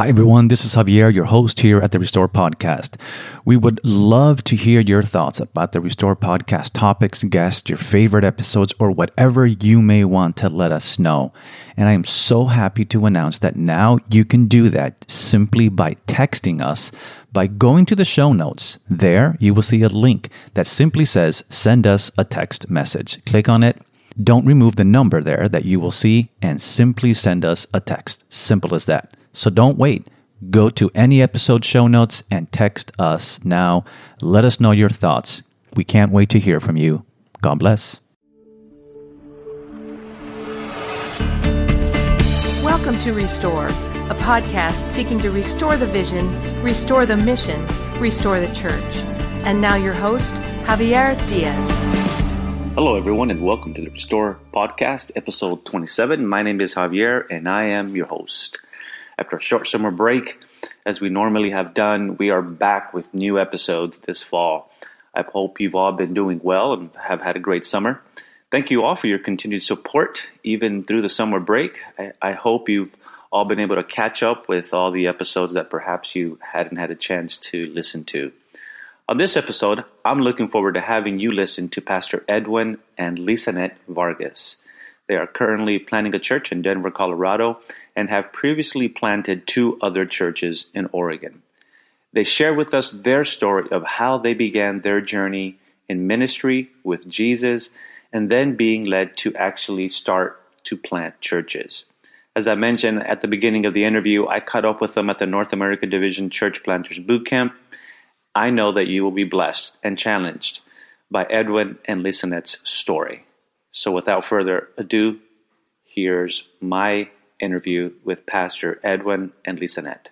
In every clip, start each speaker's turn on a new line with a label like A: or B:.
A: Hi, everyone. This is Javier, your host here at the Restore Podcast. We would love to hear your thoughts about the Restore Podcast topics, guests, your favorite episodes, or whatever you may want to let us know. And I am so happy to announce that now you can do that simply by texting us by going to the show notes. There, you will see a link that simply says, Send us a text message. Click on it. Don't remove the number there that you will see and simply send us a text. Simple as that. So don't wait. Go to any episode show notes and text us now. Let us know your thoughts. We can't wait to hear from you. God bless.
B: Welcome to Restore, a podcast seeking to restore the vision, restore the mission, restore the church. And now your host, Javier Diaz.
C: Hello, everyone, and welcome to the Restore Podcast, episode 27. My name is Javier, and I am your host. After a short summer break, as we normally have done, we are back with new episodes this fall. I hope you've all been doing well and have had a great summer. Thank you all for your continued support, even through the summer break. I, I hope you've all been able to catch up with all the episodes that perhaps you hadn't had a chance to listen to. On this episode, I'm looking forward to having you listen to Pastor Edwin and Lisanet Vargas. They are currently planning a church in Denver, Colorado, and have previously planted two other churches in Oregon. They share with us their story of how they began their journey in ministry with Jesus and then being led to actually start to plant churches. As I mentioned at the beginning of the interview, I caught up with them at the North American Division Church Planters Boot Camp. I know that you will be blessed and challenged by Edwin and Lisanet's story. So without further ado, here's my interview with Pastor Edwin and Lisanet.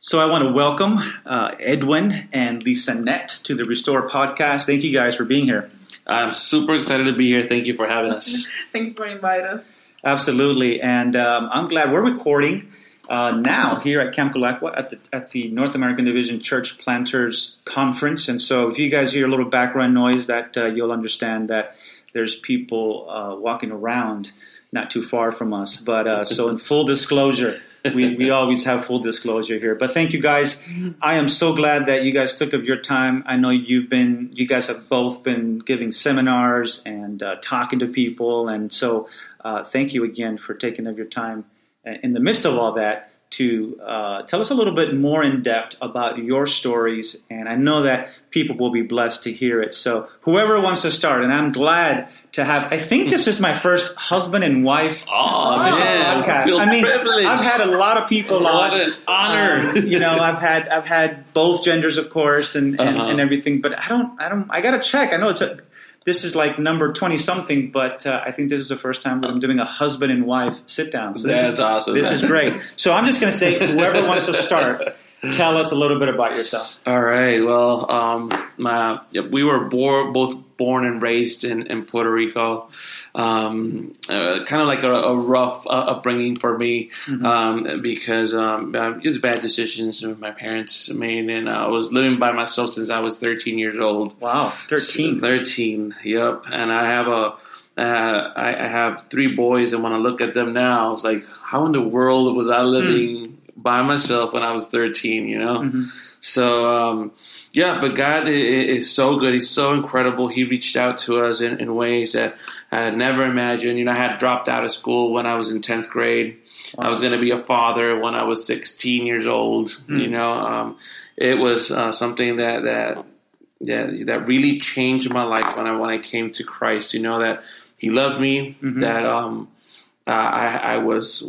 D: So I want to welcome uh, Edwin and Lisanet to the Restore podcast. Thank you guys for being here.
E: I'm super excited to be here. Thank you for having us.
F: Thank you for inviting us.
D: Absolutely, and um, I'm glad we're recording uh, now here at Camp Kulaqua at the at the North American Division Church Planters Conference. And so, if you guys hear a little background noise, that uh, you'll understand that there's people uh, walking around not too far from us. But uh, so, in full disclosure, we, we always have full disclosure here. But thank you guys. I am so glad that you guys took up your time. I know you've been, you guys have both been giving seminars and uh, talking to people, and so uh, thank you again for taking up your time in the midst of all that to uh, tell us a little bit more in depth about your stories. And I know that people will be blessed to hear it. So, whoever wants to start, and I'm glad to have, I think this is my first husband and wife
E: Oh, man.
D: podcast.
E: feel
D: I mean,
E: privileged.
D: I've had a lot of people
E: What
D: on.
E: an honor.
D: Um, you know, I've had I've had both genders, of course, and, and,
E: Uh-huh.
D: and everything. But I don't, I don't, I got to check. I know it's a, this is like number twenty something, but uh, I think this is the first time that I'm doing a husband and wife sit down. So this
E: That's
D: is,
E: awesome.
D: This is great. So I'm just going to say, whoever wants to start, tell us a little bit about yourself.
E: All right. Well, um, my, we were bor- both born and raised in, in Puerto Rico. Um, uh, kind of like a, a rough uh, upbringing for me um, because um, uh, just bad decisions my parents made, and I was living by myself since I was 13 years old.
D: Wow, thirteen.
E: 13, yep. And I have a, uh, I, I have three boys, and when I look at them now, it's like, how in the world was I living by myself when I was 13, you know? So, um, yeah, but God is so good. He's so incredible. He reached out to us in, in ways that I had never imagined. You know, I had dropped out of school when I was in 10th grade. I was going to be a father when I was 16 years old. You know, um, it was uh, something that, that that that really changed my life when I when I came to Christ. You know that He loved me, that um, uh, I, I was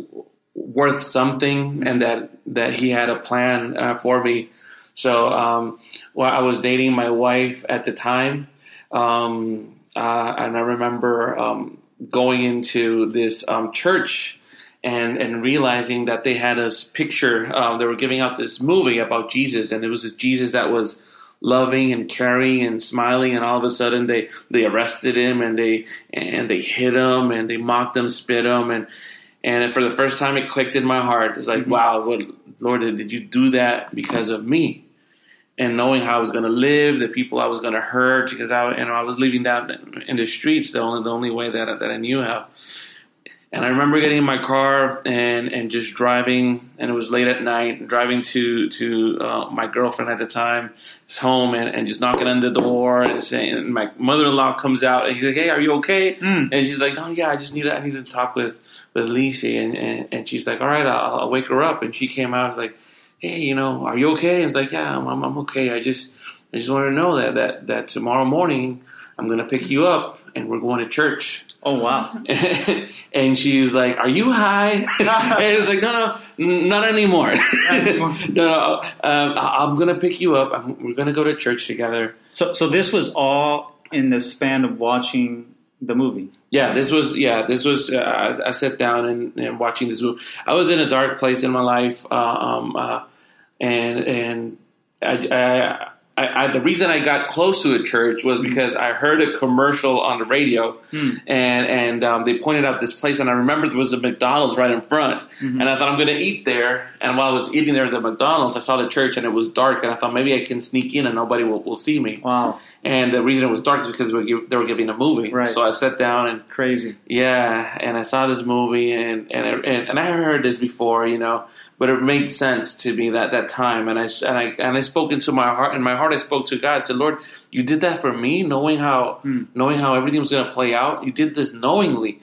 E: worth something, and that that He had a plan uh, for me. So, um, well, I was dating my wife at the time, um, uh, and I remember um, going into this um, church and and realizing that they had a picture. Uh, they were giving out this movie about Jesus, and it was this Jesus that was loving and caring and smiling, and all of a sudden they they arrested him and they and they hit him and they mocked him, spit him, and and for the first time it clicked in my heart. It's like, wow, what Lord, did you do that because of me? And knowing how I was going to live, the people I was going to hurt, because I, you know, I was living down in the streets, the only the only way that I, that I knew how. and I remember getting in my car and, and just driving, and it was late at night, driving to to uh, my girlfriend at the time's home, and, and just knocking on the door and saying, and my mother in law comes out and he's like, "Hey, are you okay?"
D: Mm.
E: And she's like, "No, yeah, I just need to, I need to talk with with Lisi," and, and and she's like, "All right, I'll, I'll wake her up," and she came out, I was like, "Hey, you know, are you okay?" And it's like, "Yeah, I'm, I'm, I'm okay. I just I just want to know that that that tomorrow morning I'm gonna pick you up and we're going to church."
D: Oh wow.
E: and she was like, "Are you high?" and it's like, "No, no, not anymore.
D: anymore.
E: no, no. Um, I- I'm gonna pick you up. I'm, we're gonna go to church together."
D: So so this was all in the span of watching the movie.
E: Yeah, this was yeah, this was. Uh, I, I sat down and, and watching this movie. I was in a dark place in my life, uh, um, uh, and and I, I, I, I, the reason I got close to a church was hmm. because I heard a commercial on the radio, hmm. and and um, they pointed out this place, and I remember there was a McDonald's right in front, mm-hmm. and I thought I'm going to eat there. And while I was eating there at the McDonald's, I saw the church, and it was dark, and I thought maybe I can sneak in and nobody will, will see me.
D: Wow,
E: And the reason it was dark is because they were, they were giving a movie.
D: Right.
E: So I sat down and
D: crazy.
E: yeah, and I saw this movie, and and and, and I heard this before, you know, but it made sense to me that that time, and I and I and I spoke into my heart, in my heart, I spoke to God. I said, Lord, you did that for me, knowing how knowing how everything was going to play out. You did this knowingly,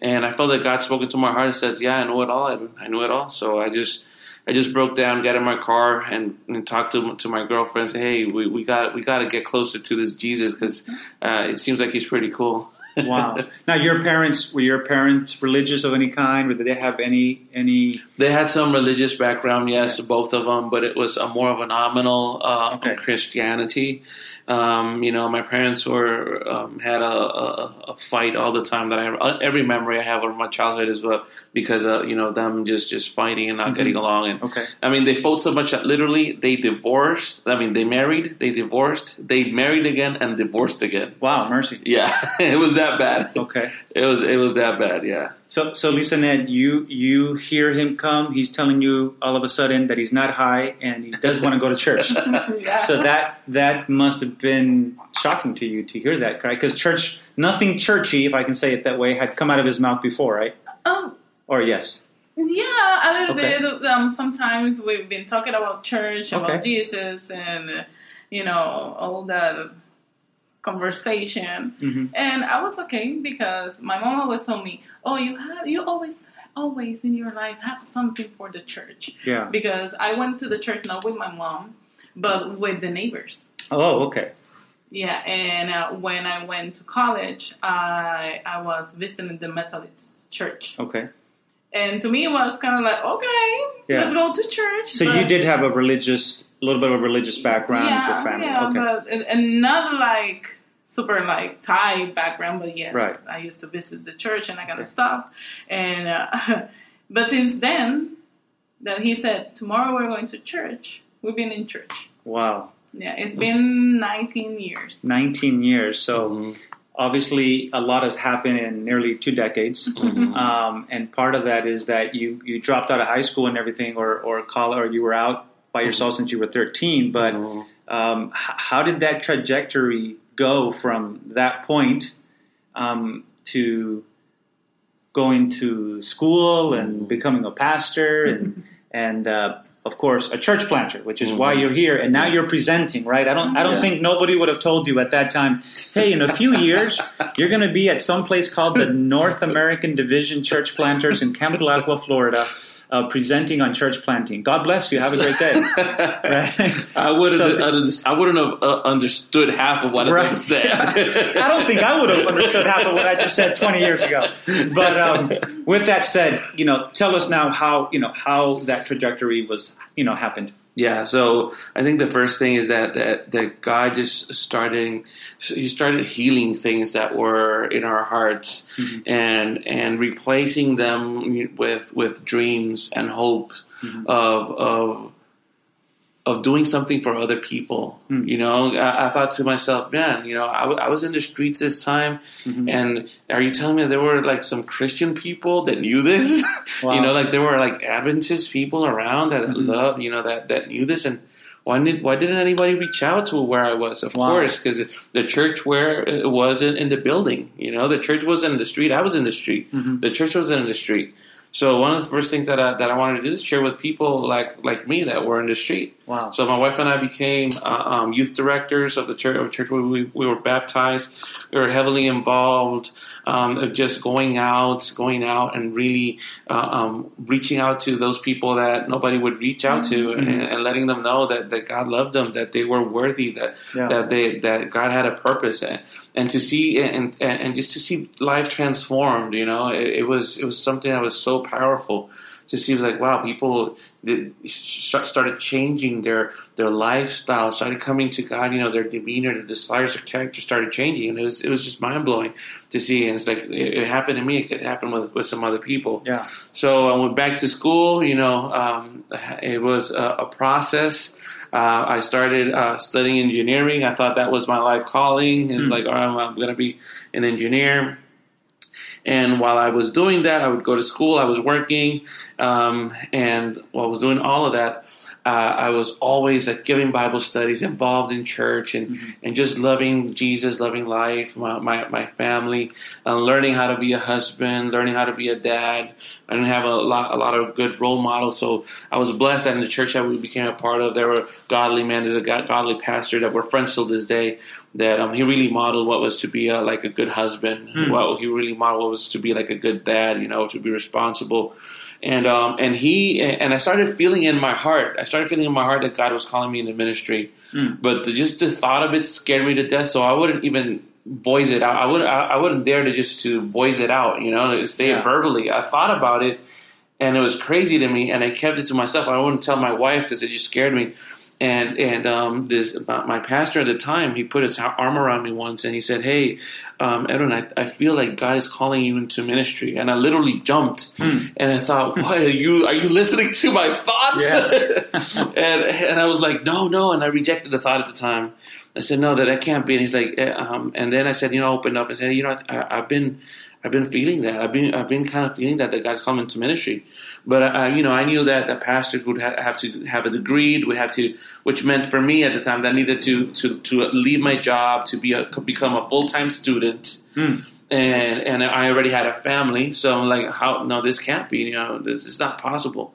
E: and I felt that God spoke into my heart and says, Yeah, I know it all. I, I knew it all. So I just. I just broke down, got in my car, and, and talked to to my girlfriend. Say, "Hey, we, we got we got to get closer to this Jesus because uh, it seems like he's pretty cool."
D: Wow. now your parents were your parents religious of any kind? Or did they have any any?
E: They had some religious background, yes, both of them, but it was a more of a nominal uh,
D: Okay.
E: Christianity. Um, you know, my parents were um, had a, a, a fight all the time. That I have, every memory I have of my childhood is uh, because of you know them just just fighting and not getting along. And
D: Okay.
E: I mean, they fought so much that literally they divorced. I mean, they married, they divorced, they married again, and divorced again.
D: Wow, mercy.
E: Yeah, it was that bad.
D: Okay.
E: It was it was that bad. Yeah.
D: So so Lisanet, you you hear him come. He's telling you all of a sudden that he's not high and he does want to go to church. So that that must have been shocking to you to hear that, right? Because church, nothing churchy, if I can say it that way, had come out of his mouth before, right?
F: Um,
D: Or yes.
F: yeah, a little
D: Okay.
F: bit. Um, sometimes we've been talking about church,
D: Okay.
F: about Jesus, and uh, you know all the conversation.
D: Mhm.
F: And I was okay because my mom always told me, "Oh, you have you always." Always in your life have something for the church.
D: Yeah.
F: Because I went to the church not with my mom, but with the neighbors.
D: Oh, okay.
F: Yeah, and uh, when I went to college, I I was visiting the Methodist church,
D: Okay.
F: and to me it was kind of like, okay,
D: Yeah.
F: let's go to church.
D: So
F: but-
D: you did have a religious, a little bit of a religious background
F: yeah,
D: your family.
F: yeah,
D: okay.
F: but and not like super like Thai background, but yes,
D: Right.
F: I used to visit the church and I kind of stuff. And uh, but since then, that he said tomorrow we're going to church. We've been in church.
D: wow.
F: Yeah, it's been 19 years.
D: 19 years. So obviously, a lot has happened in nearly two decades. Um, and part of that is that you, you dropped out of high school and everything, or, or college, or you were out by yourself since you were 13. But um, h- how did that trajectory go from that point um, to going to school and becoming a pastor and and uh, of course a church planter, which is why you're here. And now you're presenting, right? I don't I don't
E: Yeah.
D: think nobody would have told you at that time, hey, in a few years you're going to be at some place called the North American Division Church Planters in Camp Aqua, Florida. Uh, presenting on church planting. God bless you. Have a great day. Right?
E: I wouldn't.
D: So-
E: have, I wouldn't have uh, understood half of what I
D: Right.
E: said.
D: I don't think I would have understood half of what I just said 20 years ago. But um, with that said, you know, tell us now how you know how that trajectory was, you know, happened.
E: Yeah, so I think the first thing is that that, that God just started he started healing things that were in our hearts mm-hmm. and and replacing them with with dreams and hope mm-hmm. of of of doing something for other people. Hmm. You know, I, I thought to myself, man, you know, I, w- I was in the streets this time, mm-hmm. and are you telling me there were like some Christian people that knew this?
D: Wow.
E: you know, like there were like Adventist people around that mm-hmm. loved, you know, that that knew this, and why did why didn't anybody reach out to where I was? Of
D: Wow.
E: course, because the church where uh, it wasn't in the building. You know, the church wasn't in the street. I was in the street.
D: Mm-hmm.
E: The church wasn't in the street. So one of the first things that I, that I wanted to do is share with people like like me that were in the street.
D: Wow.
E: So my wife and I became uh, um, youth directors of the church, of church where we, we were baptized. We were heavily involved um, of just going out, going out, and really uh, um, reaching out to those people that nobody would reach out to, and, and letting them know that, that God loved them, that they were worthy, that
D: Yeah.
E: that they that God had a purpose, and, and to see and, and and just to see life transformed. You know, it, it was it was something that was so powerful to see. Was like wow, people started changing their their lifestyle, started coming to God. You know, their demeanor, their desires, their character started changing, and it was it was just mind blowing to see. And it's like it, it happened to me. It could happen with with some other people.
D: Yeah.
E: So I went back to school. You know, um, it was a, a process. Uh, I started uh, studying engineering. I thought that was my life calling. It's like, all right, well, I'm going to be an engineer. And while I was doing that, I would go to school. I was working, um, and while I was doing all of that, uh, I was always like giving Bible studies, involved in church, and, and just loving Jesus, loving life, my my, my family, uh, learning how to be a husband, learning how to be a dad. I didn't have a lot a lot of good role models, so I was blessed that in the church that we became a part of, there were godly men, there's a godly pastor that we're friends till this day. That um, he really modeled what was to be a, like a good husband. What he really modeled what was to be like a good dad. You know, to be responsible and um, and he and I started feeling in my heart. I started feeling in my heart that God was calling me into ministry, but the, just the thought of it scared me to death. So I wouldn't even voice it out. I would I, I wouldn't dare to just to voice it out. You know, to say
D: Yeah.
E: it verbally. I thought about it, and it was crazy to me. And I kept it to myself. I wouldn't tell my wife because it just scared me. And and um, this my pastor at the time, he put his arm around me once, and he said, "Hey, um, Edwin, I, I feel like God is calling you into ministry." And I literally jumped, and I thought, "What are you? Are you listening to my thoughts?" and and I was like, "No, no," and I rejected the thought at the time. I said, "No, that that can't be." And he's like, eh, um, and then I said, "You know, opened up and said, you know, I, I've been." I've been feeling that. I've been I've been kind of feeling that that God's calling into ministry, but uh, you know I knew that the pastors would ha- have to have a degree, would have to, which meant for me at the time that I needed to to to leave my job to be a become a full time student, and and I already had a family, so I'm like, how? No, this can't be. You know, this is not possible.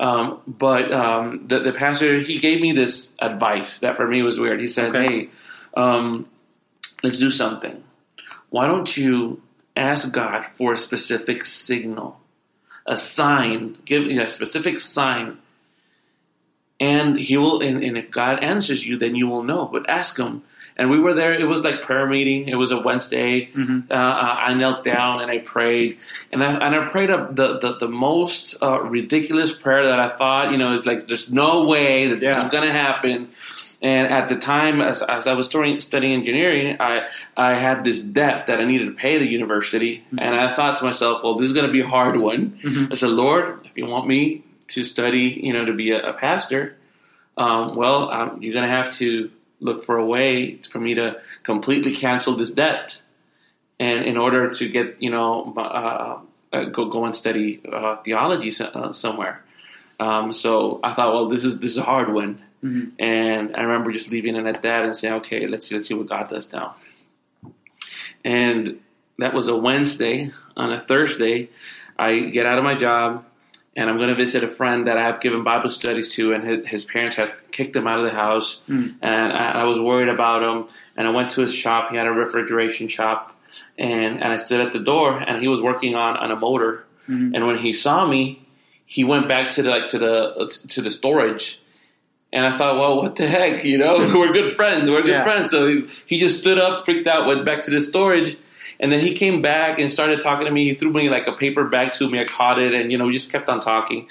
E: Um, but um, the the pastor he gave me this advice that for me was weird. He said,
D: Okay.
E: "Hey, um, let's do something. Why don't you?" Ask God for a specific signal, a sign, give you know, a specific sign, and He will. And, and if God answers you, then you will know. But ask Him. And we were there. It was like prayer meeting. It was a Wednesday. Uh, uh, I knelt down and I prayed, and I and I prayed a, the, the the most uh, ridiculous prayer that I thought. You know, it's like there's no way that this
D: Yeah.
E: is going to happen. And at the time, as, as I was studying, studying engineering, I I had this debt that I needed to pay the university, and I thought to myself, well, this is going to be a hard one. I said, Lord, if you want me to study, you know, to be a, a pastor, um, well, um, you're going to have to look for a way for me to completely cancel this debt, and in order to get, you know, uh, uh, go go and study uh, theology so, uh, somewhere. Um, so I thought, well, this is this is a hard one. Mm-hmm. And I remember just leaving it at that and saying, okay, let's see, let's see what God does now. And that was a Wednesday. On a Thursday, I get out of my job and I'm going to visit a friend that I have given Bible studies to, and his, his parents had kicked him out of the house, mm. and I, I was worried about him. And I went to his shop; he had a refrigeration shop, and and I stood at the door, and he was working on on a motor. Mm-hmm. And when he saw me, he went back to the like to the to the storage. And I thought, well, what the heck, you know? We're good friends. We're good
D: Yeah.
E: friends. So he's, he just stood up, freaked out, went back to the storage, and then he came back and started talking to me. He threw me like a paper bag to me. I caught it, and you know, we just kept on talking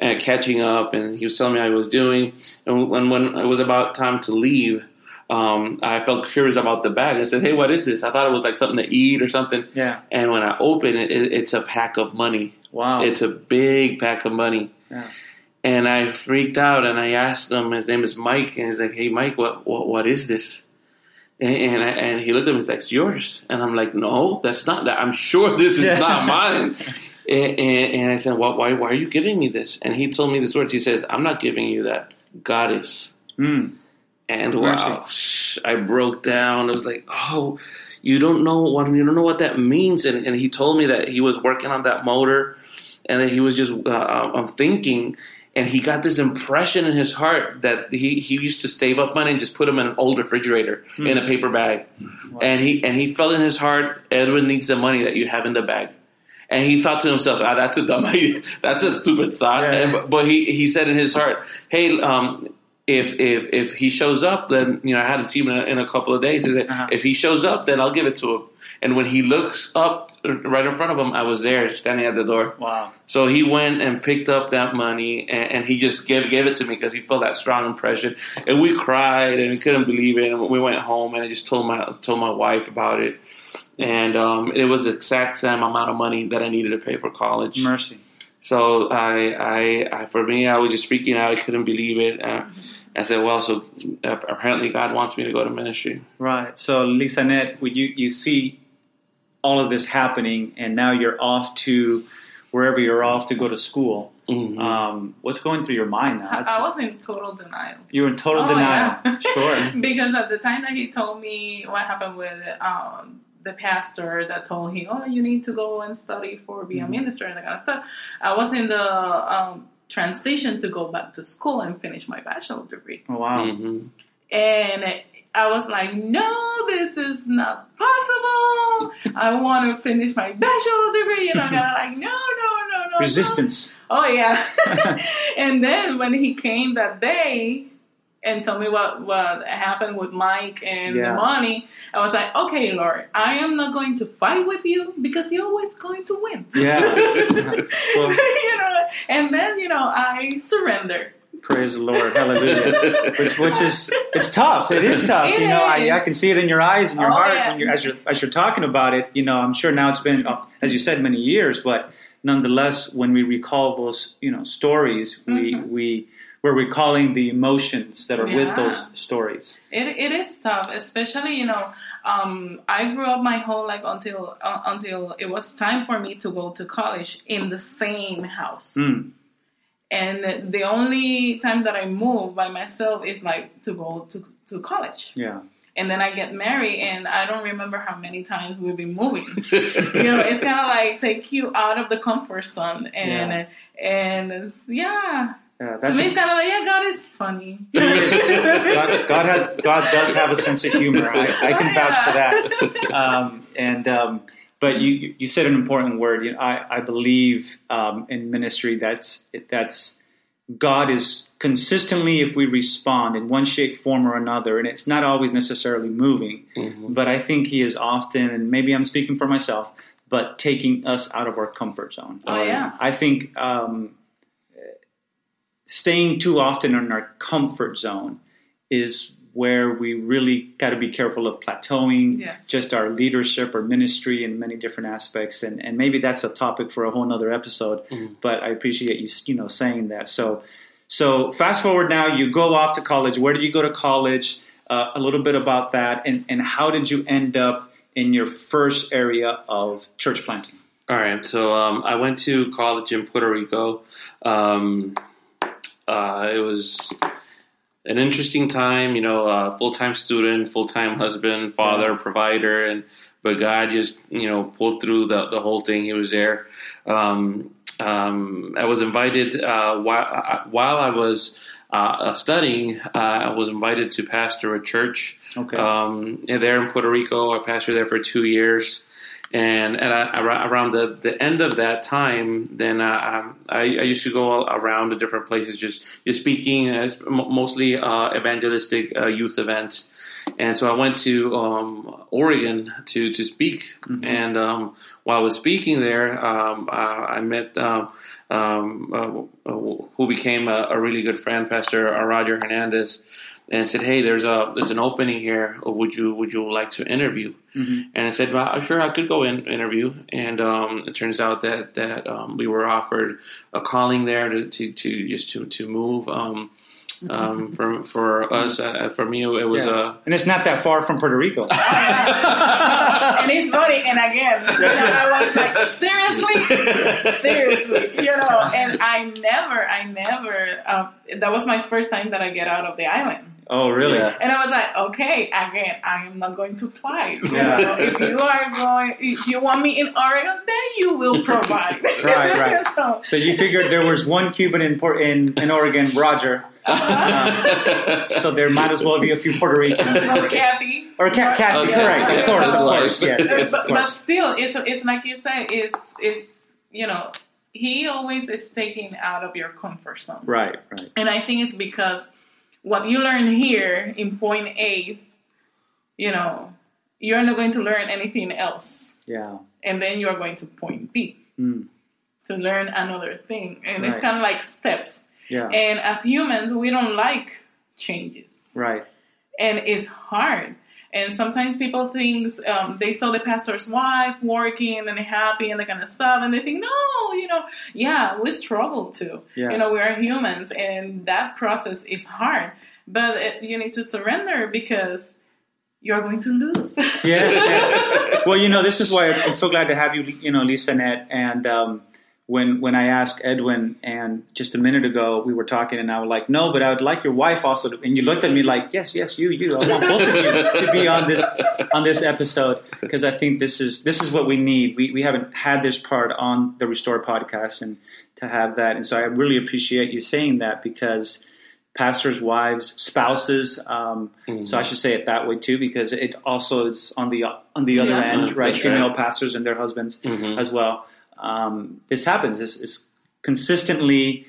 E: and catching up. And he was telling me how he was doing. And when when it was about time to leave, um, I felt curious about the bag. I said, "Hey, what is this?" I thought it was like something to eat or something.
D: Yeah.
E: And when I open it, it it's a pack of money.
D: Wow.
E: It's a big pack of money.
D: Yeah.
E: And I freaked out and I asked him, his name is Mike, and he's like, hey, Mike, what, what, what is this? And, and, I, and he looked at me, he's like, it's yours. And I'm like, no, that's not that. I'm sure this is not mine. And, and, and I said, well, why, why are you giving me this? And he told me this words. He says, I'm not giving you that. God is.
D: Mm.
E: And wow, I broke down. I was like, oh, you don't know what you don't know what that means. And, and he told me that he was working on that motor, and that he was just uh, I'm thinking, and he got this impression in his heart that he, he used to save up money and just put them in an old refrigerator mm-hmm. in a paper bag, wow. and he and he felt in his heart Edwin needs the money that you have in the bag. And he thought to himself, ah, that's a dumb idea. That's a stupid thought. Yeah. And, but he, he said in his heart, hey, um, if if if he shows up, then you know I had a team in a, in a couple of days. He said, uh-huh. if he shows up, then I'll give it to him. And when he looks up right in front of him, I was there standing at the door.
D: Wow!
E: So he went and picked up that money, and, and he just gave gave it to me because he felt that strong impression. And we cried and we couldn't believe it. And we went home, and I just told my told my wife about it, and um, it was the exact same amount of money that I needed to pay for college.
D: Mercy.
E: So I, I, I for me, I was just freaking out. I couldn't believe it. Uh, I said, well, so apparently God wants me to go to ministry.
D: Right. So, Lisanet, you, you see all of this happening, and now you're off to wherever you're off to go to school. Mm-hmm. Um, what's going through your mind now?
F: That's, I was in total denial.
D: You were in total oh, denial. Yeah. sure.
F: because at the time that he told me what happened with um, the pastor that told him, "Oh, you need to go and study for being mm-hmm. a minister and that kind of stuff," I was in the um, transition to go back to school and finish my bachelor degree.
D: Oh, wow. Mm-hmm.
F: And I was like, no, this is not possible. I want to finish my bachelor degree. You know, and I'm like, no, no, no, no.
D: Resistance.
F: No. Oh, yeah. and then when he came that day, and tell me what, what happened with Mike and yeah. the money. I was like, okay, Lord, I am not going to fight with you because you're always going to win.
D: Yeah.
F: well, you know, and then, you know, I surrender.
D: Praise the Lord, Hallelujah! which, which, is it's tough. It is tough. It you know, I, I, can see it in your eyes and your oh, heart yeah. you're, as you're as you're talking about it. You know, I'm sure now it's been, uh, as you said, many years, but nonetheless, when we recall those, you know, stories, we mm-hmm. we we're recalling the emotions that are yeah. with those stories.
F: It, it is tough, especially you know. Um, I grew up my whole life until uh, until it was time for me to go to college in the same house. Mm. And the only time that I move by myself is like to go to, to college.
D: Yeah
F: and then I get married, and I don't remember how many times we've been moving. you know, it's kind of like take you out of the comfort zone, and yeah. and yeah,
D: yeah,
F: that's to me, it's kind of like, yeah, God is funny.
D: God, God, has, God does have a sense of humor. I, I can vouch for that. Um, and um, but you you said an important word. You know, I I believe um, in ministry that's that's God is consistently if we respond in one shape, form, or another, and it's not always necessarily moving, mm-hmm. but I think He is often, and maybe I'm speaking for myself, but taking us out of our comfort zone.
F: Oh yeah.
D: I think um, staying too often in our comfort zone is where we really got to be careful of plateauing
F: yes.
D: just our leadership or ministry in many different aspects. And, and maybe that's a topic for a whole nother episode mm. but i appreciate you you know saying that. So so fast forward now you go off to college. Where did you go to college? Uh, a little bit about that. And, and how did you end up in your first area of church planting?
E: All right. So um, i went to college in puerto rico. Um, uh, it was an interesting time, you know, uh, full time student, full time husband, father, yeah. provider, and but God just you know pulled through the the whole thing. He was there. Um, um, I was invited uh, while uh, while I was. Uh, studying, uh, I was invited to pastor a church
D: okay.
E: um, there in Puerto Rico. I pastored there for two years, and and I, around the, the end of that time, then uh, I, I, used to go around to different places, just just speaking, as mostly uh, evangelistic uh, youth events. And so I went to um, Oregon to to speak, mm-hmm. and um, while I was speaking there, um, I met. Um, um uh, who became a, a, really good friend, Pastor Roger Hernandez, and said, "Hey, there's a there's an opening here. Would you would you like to interview?" Mm-hmm. And I said, well, "Sure, I could go in interview." And um, it turns out that that um, we were offered a calling there to to, to just to to move. Um, um, for for us, uh, for me, it was yeah. uh,
D: and it's not that far from Puerto Rico.
F: and it's funny, and again, you know, I was like, seriously, seriously, you know, and I never, I never. Um, that was my first time that I get out of the island.
D: Oh, really?
E: Yeah.
F: And I was like, okay, again, I am not going to fight.
D: Yeah.
F: So if you are going, if you want me in Oregon, then you will provide.
D: Right, right.
F: So,
D: So you figured there was one Cuban in Port- in, in Oregon, Roger. Uh, so there might as well be a few Puerto Ricans.
F: or Kathy.
D: Or Cat, Cat,
E: Okay.
D: correct, of course, of course, yes, yes, of
F: but, but still, it's it's like you say, it's it's you know, he always is taking out of your comfort zone.
D: Right, right.
F: And I think it's because what you learn here in point A, you know, you're not going to learn anything else.
D: Yeah.
F: And then you're going to point B hmm. to learn another thing. And it's kind of like steps.
D: Yeah.
F: And as humans, we don't like changes.
D: Right.
F: And it's hard. And sometimes people think um, they saw the pastor's wife working and happy and that kind of stuff, and they think, no, you know, yeah, we struggle too.
D: Yes.
F: You know, we are humans, and that process is hard. But it, you need to surrender because you're going to lose.
D: Yes. yeah. Well, you know, this is why I'm so glad to have you, you know, Lisanet. And um, when when I asked Edwin, and just a minute ago we were talking, and I was like, no, but I would like your wife also. To, and you looked at me like, yes, yes, you, you. I want both of you to be on this on this episode because I think this is this is what we need. We we haven't had this part on the Restore podcast, and to have that, and so I really appreciate you saying that because pastors' wives, spouses. Um, So I should say it that way too, because it also is on the on the other
F: Yeah.
D: end, right?
E: that's
D: Female
E: right.
D: pastors and their husbands
E: Mhm.
D: as well. Um, this happens. This is consistently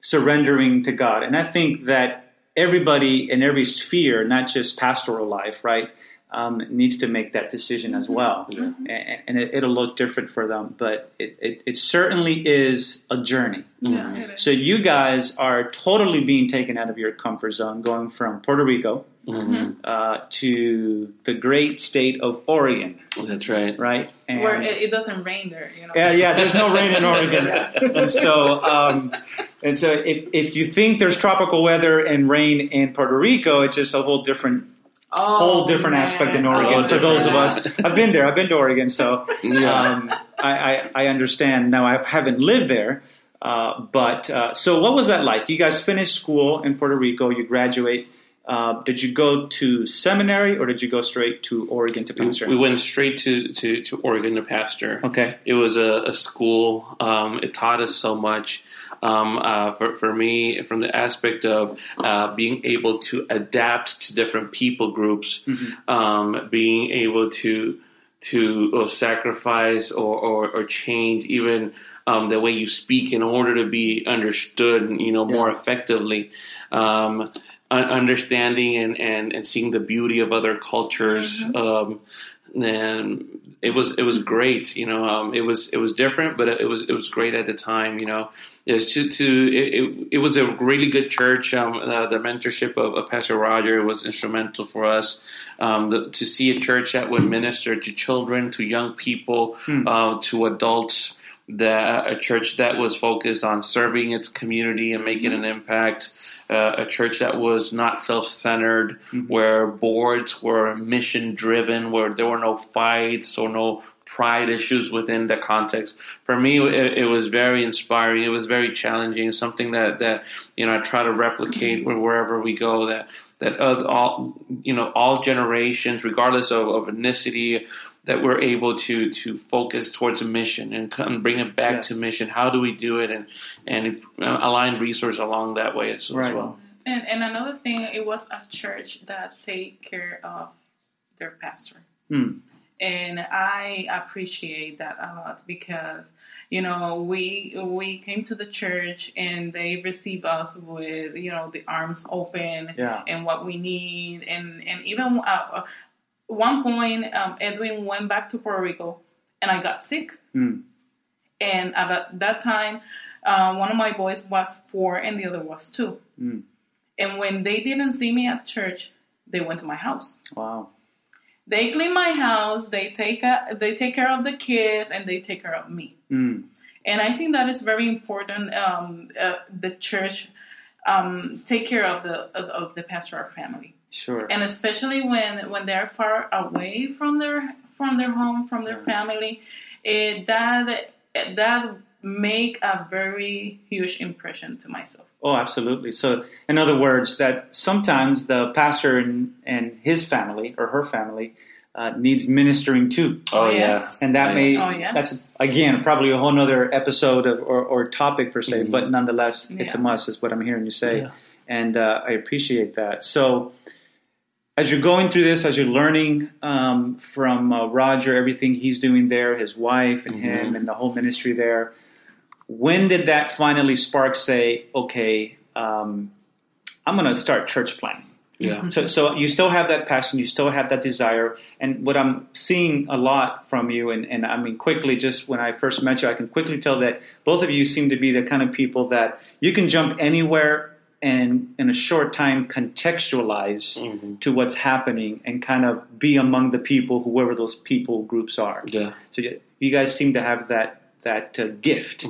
D: surrendering to God, and I think that everybody in every sphere, not just pastoral life, right, um, needs to make that decision as well. And, and it, it'll look different for them, but it, it, it certainly is a journey.
F: Yeah.
D: So you guys are totally being taken out of your comfort zone, going from Puerto Rico uh, to the great state of Oregon,
E: That's right.
D: right? And
F: Where it, it doesn't rain there, you know.
D: yeah, yeah, there's no rain in Oregon, and so um, and so if if you think there's tropical weather and rain in Puerto Rico, it's just a whole different
F: Oh,
D: whole different
F: man.
D: aspect in
F: Oh,
D: Oregon for those of us. I've been there. I've been to Oregon, so
E: Yeah.
D: um, I, I, I understand. Now I haven't lived there, uh, but uh, so what was that like? You guys finished school in Puerto Rico. You graduate. Uh, did you go to seminary or did you go straight to Oregon to pastor?
E: We went straight to, to, to Oregon to pastor.
D: Okay.
E: It was a, a school. Um, it taught us so much. Um, uh, for, for me, from the aspect of uh, being able to adapt to different people groups, um, being able to to uh, sacrifice or, or, or change even um, the way you speak in order to be understood, you know, more effectively. Um, understanding and, and, and seeing the beauty of other cultures. Um, and it was it was great, you know. Um, it was it was different, but it was it was great at the time, you know. It's to, to it, it, it was a really good church. Um, uh, the mentorship of, of Pastor Roger was instrumental for us um, the, to see a church that would minister to children, to young people, uh, to adults. That a church that was focused on serving its community and making an impact. Uh, a church that was not self-centered, where boards were mission-driven, where there were no fights or no pride issues within the context. For me, it, it was very inspiring. It was very challenging. Something that that you know I try to replicate where- wherever we go. That that all you know all generations, regardless of, of ethnicity, that we're able to to focus towards a mission and come, bring it back
D: Yes.
E: to mission. How do we do it and and uh, align resource along that way as, as
D: Right.
E: well.
F: And, and another thing, it was a church that take care of their pastor.
D: Hmm.
F: And I appreciate that a lot because, you know, we we came to the church and they received us with, you know, the arms open
D: Yeah.
F: and what we need. And, and even uh, one point, um, Edwin went back to Puerto Rico and I got sick.
D: Hmm.
F: And at that, time, uh, one of my boys was four and the other was two.
D: Hmm.
F: And when they didn't see me at church, they went to my house.
D: Wow.
F: They clean my house. They take a, they take care of the kids and they take care of me.
D: Hmm.
F: And I think that is very important. Um, uh, the church um, take care of the of, of the pastoral family,
D: Sure.
F: and especially when when they're far away from their from their home from their family, it, that that make a very huge impression to myself.
D: Oh, absolutely. So, in other words, that sometimes the pastor and, and his family or her family uh, needs ministering too.
E: Oh,
F: yes.
E: yeah.
D: And that
E: Oh,
D: may,
F: Oh, yes.
D: that's again probably a whole nother episode of, or, or topic per se, but nonetheless, it's a must, is what I'm hearing you say.
E: Yeah.
D: And uh, I appreciate that. So, as you're going through this, as you're learning um, from uh, Roger, everything he's doing there, his wife and him, and the whole ministry there, when did that finally spark say, okay, um, I'm going to start church planting?
E: Yeah.
D: So, so you still have that passion, you still have that desire, and what I'm seeing a lot from you, and, and I mean quickly, just when I first met you, I can quickly tell that both of you seem to be the kind of people that you can jump anywhere and in a short time contextualize to what's happening and kind of be among the people, whoever those people groups are.
E: Yeah.
D: So you, you guys seem to have that that uh, gift,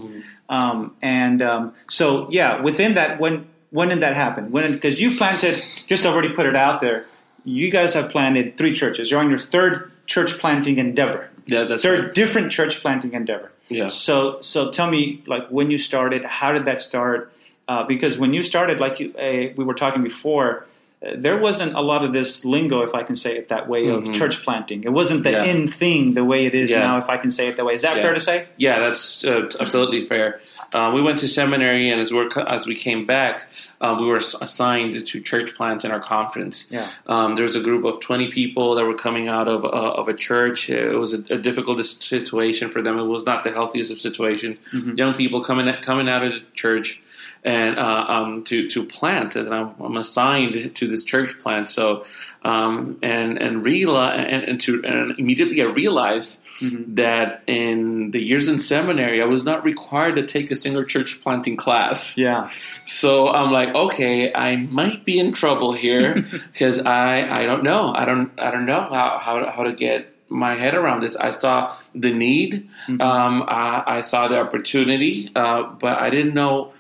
D: um, and um, so yeah, within that, when when did that happen? When because you planted, just already put it out there, you guys have planted three churches. You're on your third church planting endeavor.
E: Yeah, that's
D: third
E: right.
D: different church planting endeavor.
E: Yeah.
D: So so tell me like when you started, how did that start? Uh, because when you started, like you, uh, we were talking before, uh, there wasn't a lot of this lingo, if I can say it that way, of church planting. It wasn't the
E: Mm-hmm. Yeah.
D: in thing the way it is
E: Yeah.
D: now, if I can say it that way. Is that
E: Yeah.
D: fair to say?
E: Yeah, that's uh, absolutely fair. Uh, we went to seminary, and as we as we came back, uh, we were assigned to church plant in our conference.
D: Yeah.
E: Um, there was a group of twenty people that were coming out of uh, of a church. It was a, a difficult situation for them. It was not the healthiest of situations. Young people coming coming out of the church and uh, um, to to plant, and I'm, I'm assigned to this church plant. So um, and and realize and, and to and immediately I realized that in the years in seminary I was not required to take a single church planting class.
D: Yeah.
E: So I'm like, okay, I might be in trouble here because I I don't know. I don't I don't know how how how to get my head around this. I saw the need, um, I, I saw the opportunity, uh, but I didn't know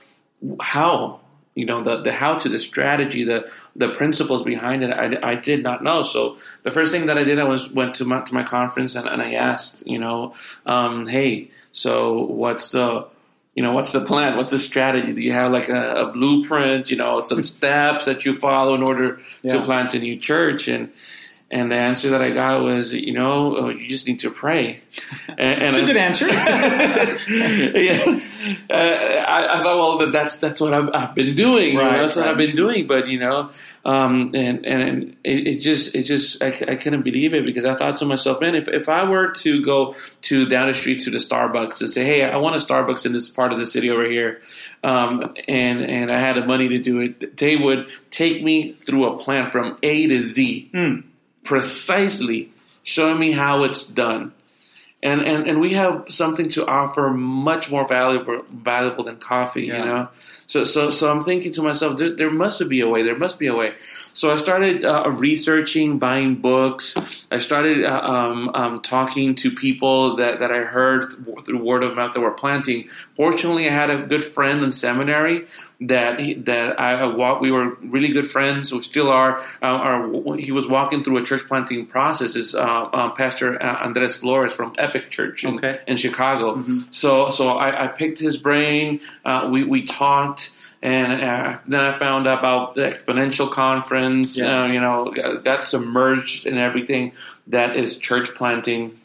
E: how. You know the the how to the strategy the the principles behind it. I, I did not know. So the first thing that I did I was went to my to my conference and, and I asked you know um, hey so what's the you know what's the plan what's the strategy do you have like a, a blueprint you know some steps that you follow in order
D: Yeah.
E: to plant a new church and and the answer that I got was you know oh, you just need to pray and, and
D: It's a good answer.
E: yeah. Uh, I, I thought, well, that's that's what I've, I've been doing. you know,
D: Right,
E: that's what. I've been doing. But you know, um, and and it, it just it just I, I couldn't believe it because I thought to myself, man, if if I were to go to down the street to the Starbucks and say, hey, I want a Starbucks in this part of the city over here, um, and and I had the money to do it, they would take me through a plan from A to Z, precisely showing me how it's done and and and we have something to offer much more valuable valuable than coffee
D: Yeah.
E: you know so so so i'm thinking to myself there, there must be a way there must be a way so i started uh, researching buying books i started uh, um, um, talking to people that, that i heard through word of mouth that were planting fortunately i had a good friend in seminary that he, that I, walked. We were really good friends. We still are. Uh, our, he was walking through a church planting process. Is uh, uh, Pastor uh, Andres Flores from Epic Church in,
D: Okay.
E: in Chicago. So so I, I picked his brain. Uh, we we talked. And uh, then I found out about the exponential conference.
D: Yeah.
E: Uh, you know, got submerged in everything that is church planting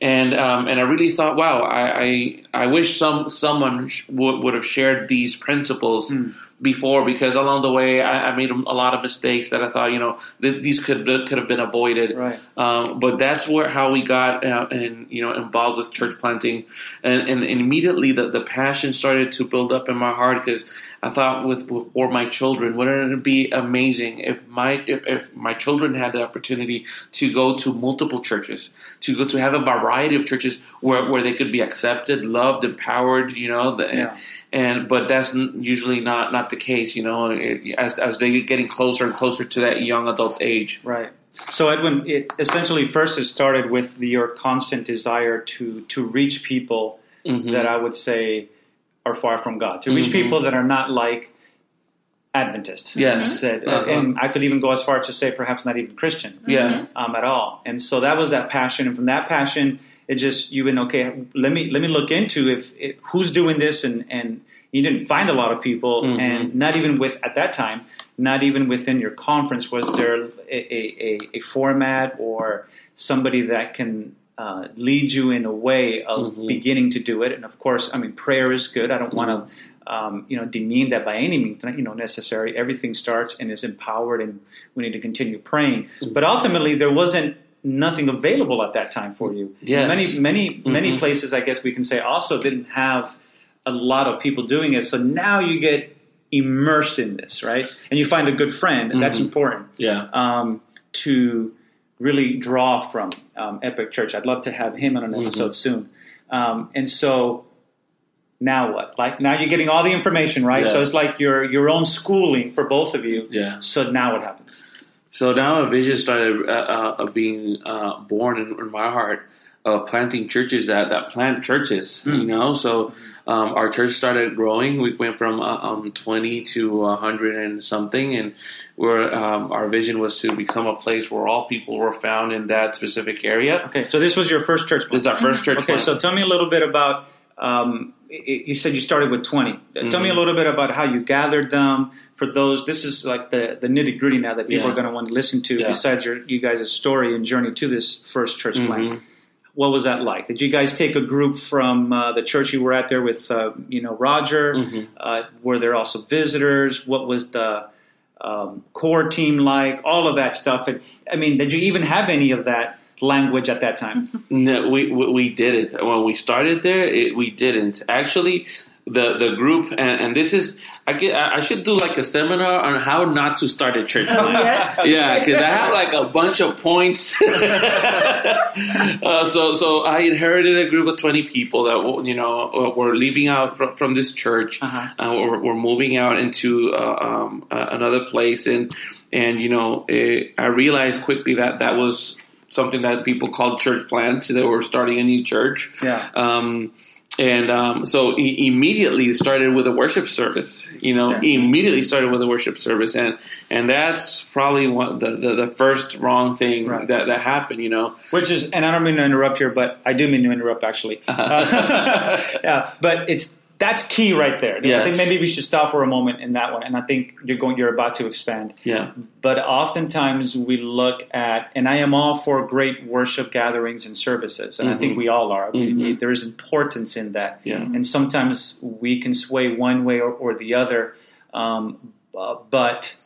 E: and um, and I really thought, wow, I I, I wish some someone sh- would would have shared these principles
D: Hmm.
E: Before because along the way I, I made a lot of mistakes that I thought you know th- these could could have been avoided.
D: Right.
E: Um, but that's where how we got uh, and you know involved with church planting, and, and, and immediately the, the passion started to build up in my heart because I thought with, for my children, wouldn't it be amazing if my if, if my children had the opportunity to go to multiple churches, to go to have a variety of churches where, where they could be accepted, loved, empowered, you know, the,
D: Yeah.
E: and but that's usually not not the case, you know, as as they get getting closer and closer to that young adult age.
D: Right. So Edwin, it essentially first it started with the, your constant desire to to reach people
E: Mm-hmm.
D: that I would say are far from God, to reach people that are not like Adventists.
E: Yes.
D: Said,
E: Uh-huh.
D: and I could even go as far as to say perhaps not even Christian.
E: Yeah.
D: Um, at all. And so that was that passion, and from that passion, It just you went okay. Let me let me look into if, if who's doing this, and and you didn't find a lot of people,
E: Mm-hmm.
D: and not even with at that time, not even within your conference was there a, a, a, a format or somebody that can uh, lead you in a way of
E: Mm-hmm.
D: beginning to do it. And of course, I mean, prayer is good. I don't want to. Um, you know, demean that by any means, you know, necessary. Everything starts and is empowered, and we need to continue praying.
E: Mm-hmm.
D: But ultimately, there wasn't nothing available at that time for you.
E: Yes.
D: Many, many, many
E: Mhm.
D: places, I guess we can say, also didn't have a lot of people doing it. So now you get immersed in this, right? And you find a good friend, and that's
E: Mhm.
D: important
E: Yeah.
D: um, to really draw from um, Epic Church. I'd love to have him on an
E: Mm-hmm.
D: episode soon. Um, and so now what? Like now you're getting all the information, right?
E: Yeah.
D: So it's like your your own schooling for both of you.
E: Yeah.
D: So now what happens?
E: So now a vision started uh, uh, of being uh, born in, in my heart of planting churches that, that plant churches, you know. So um, our church started growing. We went from uh, um, 20 to 100 and something, and where um, our vision was to become a place where all people were found in that specific area.
D: Okay, so this was your first church.
E: This is our first church.
D: Okay,
E: plant.
D: so tell me a little bit about. Um, you said you started with 20. Uh, Tell
E: Mm-hmm.
D: me a little bit about how you gathered them. For those, this is like the, the nitty gritty now that people
E: Yeah.
D: are going to want to listen to.
E: Yeah.
D: Besides your you guys' story and journey to this first church
E: Mm-hmm.
D: plant, what was that like? Did you guys take a group from uh, the church you were at there with uh, you know Roger?
E: Mm-hmm.
D: Uh, were there also visitors? What was the um, core team like? All of that stuff. And, I mean, did you even have any of that language at that time?
E: No, we we, we didn't. When we started there, it, we didn't. Actually, the the group and, and this is I get I should do like a seminar on how not to start a church. plant.
F: Yes.
E: Yeah, because I have like a bunch of points. uh, so, so I inherited a group of twenty people that you know were leaving out from, from this church.
D: Uh-huh.
E: Uh, we're, we're moving out into uh, um, uh, another place, and and you know eh, I realized quickly that that was something that people called church plants. They were starting a new church.
D: Yeah.
E: Um, and um, so e- immediately started with a worship service. You know,
D: Yeah.
E: immediately started with a worship service, and and that's probably one the, the, the first wrong thing
D: Right.
E: that that happened. You know,
D: Which is, and I don't mean to interrupt here, but I do mean to interrupt actually. Uh, yeah, but it's that's key right there. I think maybe we should stop for a moment in that one, and I think you're going, you're about to expand.
E: yeah,
D: But oftentimes we look at, and I am all for great worship gatherings and services, and I think we all are. We, we, there is importance in that,
E: Yeah.
D: and sometimes we can sway one way or, or the other. Um, uh, but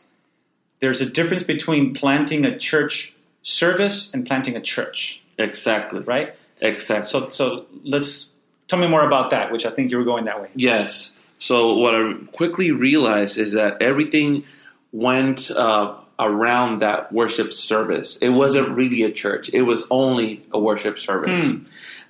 D: there's a difference between planting a church service and planting a church,
E: exactly,
D: right?
E: exactly.
D: So, so let's tell me more about that, which I think you were going that way.
E: Yes. So what I quickly realized is that everything went uh, around that worship service. It wasn't really a church. It was only a worship service.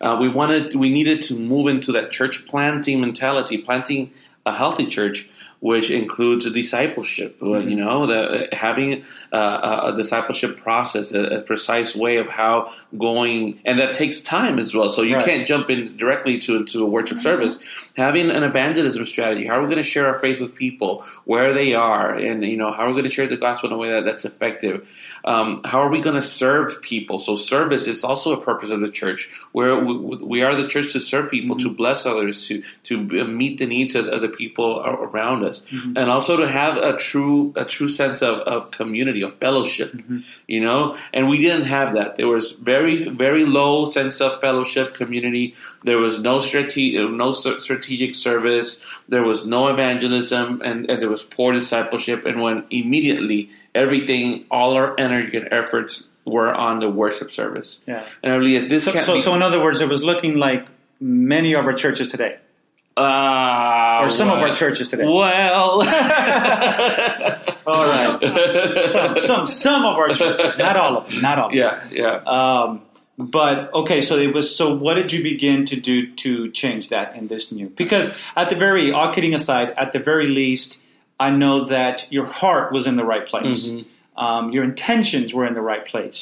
E: Uh, we wanted, we needed to move into that church planting mentality, planting a healthy church, which includes a discipleship. uh, You know, the, having uh, a, a discipleship process, a, a precise way of how going, and that takes time as well. So you
D: Right.
E: can't jump in directly to into a worship service. Having an evangelism strategy. How are we going to share our faith with people where they are, and you know how are we going to share the gospel in a way that, that's effective? Um, how are we going to serve people? So service is also a purpose of the church. Where we, we are the church to serve people, to mm-hmm. bless others, to to meet the needs of, of the people around us, mm-hmm. and also to have a true a true sense of, of community, of fellowship. Mm-hmm. You know, and we didn't have that. There was very very low sense of fellowship, community. There was no strategic no strategic service. There was no evangelism, and, and there was poor discipleship. And when immediately everything, all our energy and efforts were on the worship service.
D: Yeah.
E: And I believe this
D: So,
E: can't
D: so,
E: be,
D: so in other words, it was looking like many of our churches today,
E: uh,
D: or some of our churches today.
E: Well,
D: All right, some, some some of our churches, not all of them, not all. Of them.
E: yeah, yeah.
D: Um, but okay, so it was. So what did you begin to do to change that in this new? Because at the very, all kidding aside, at the very least, I know that your heart was in the right place. Mm-hmm. Um, your intentions were in the right place,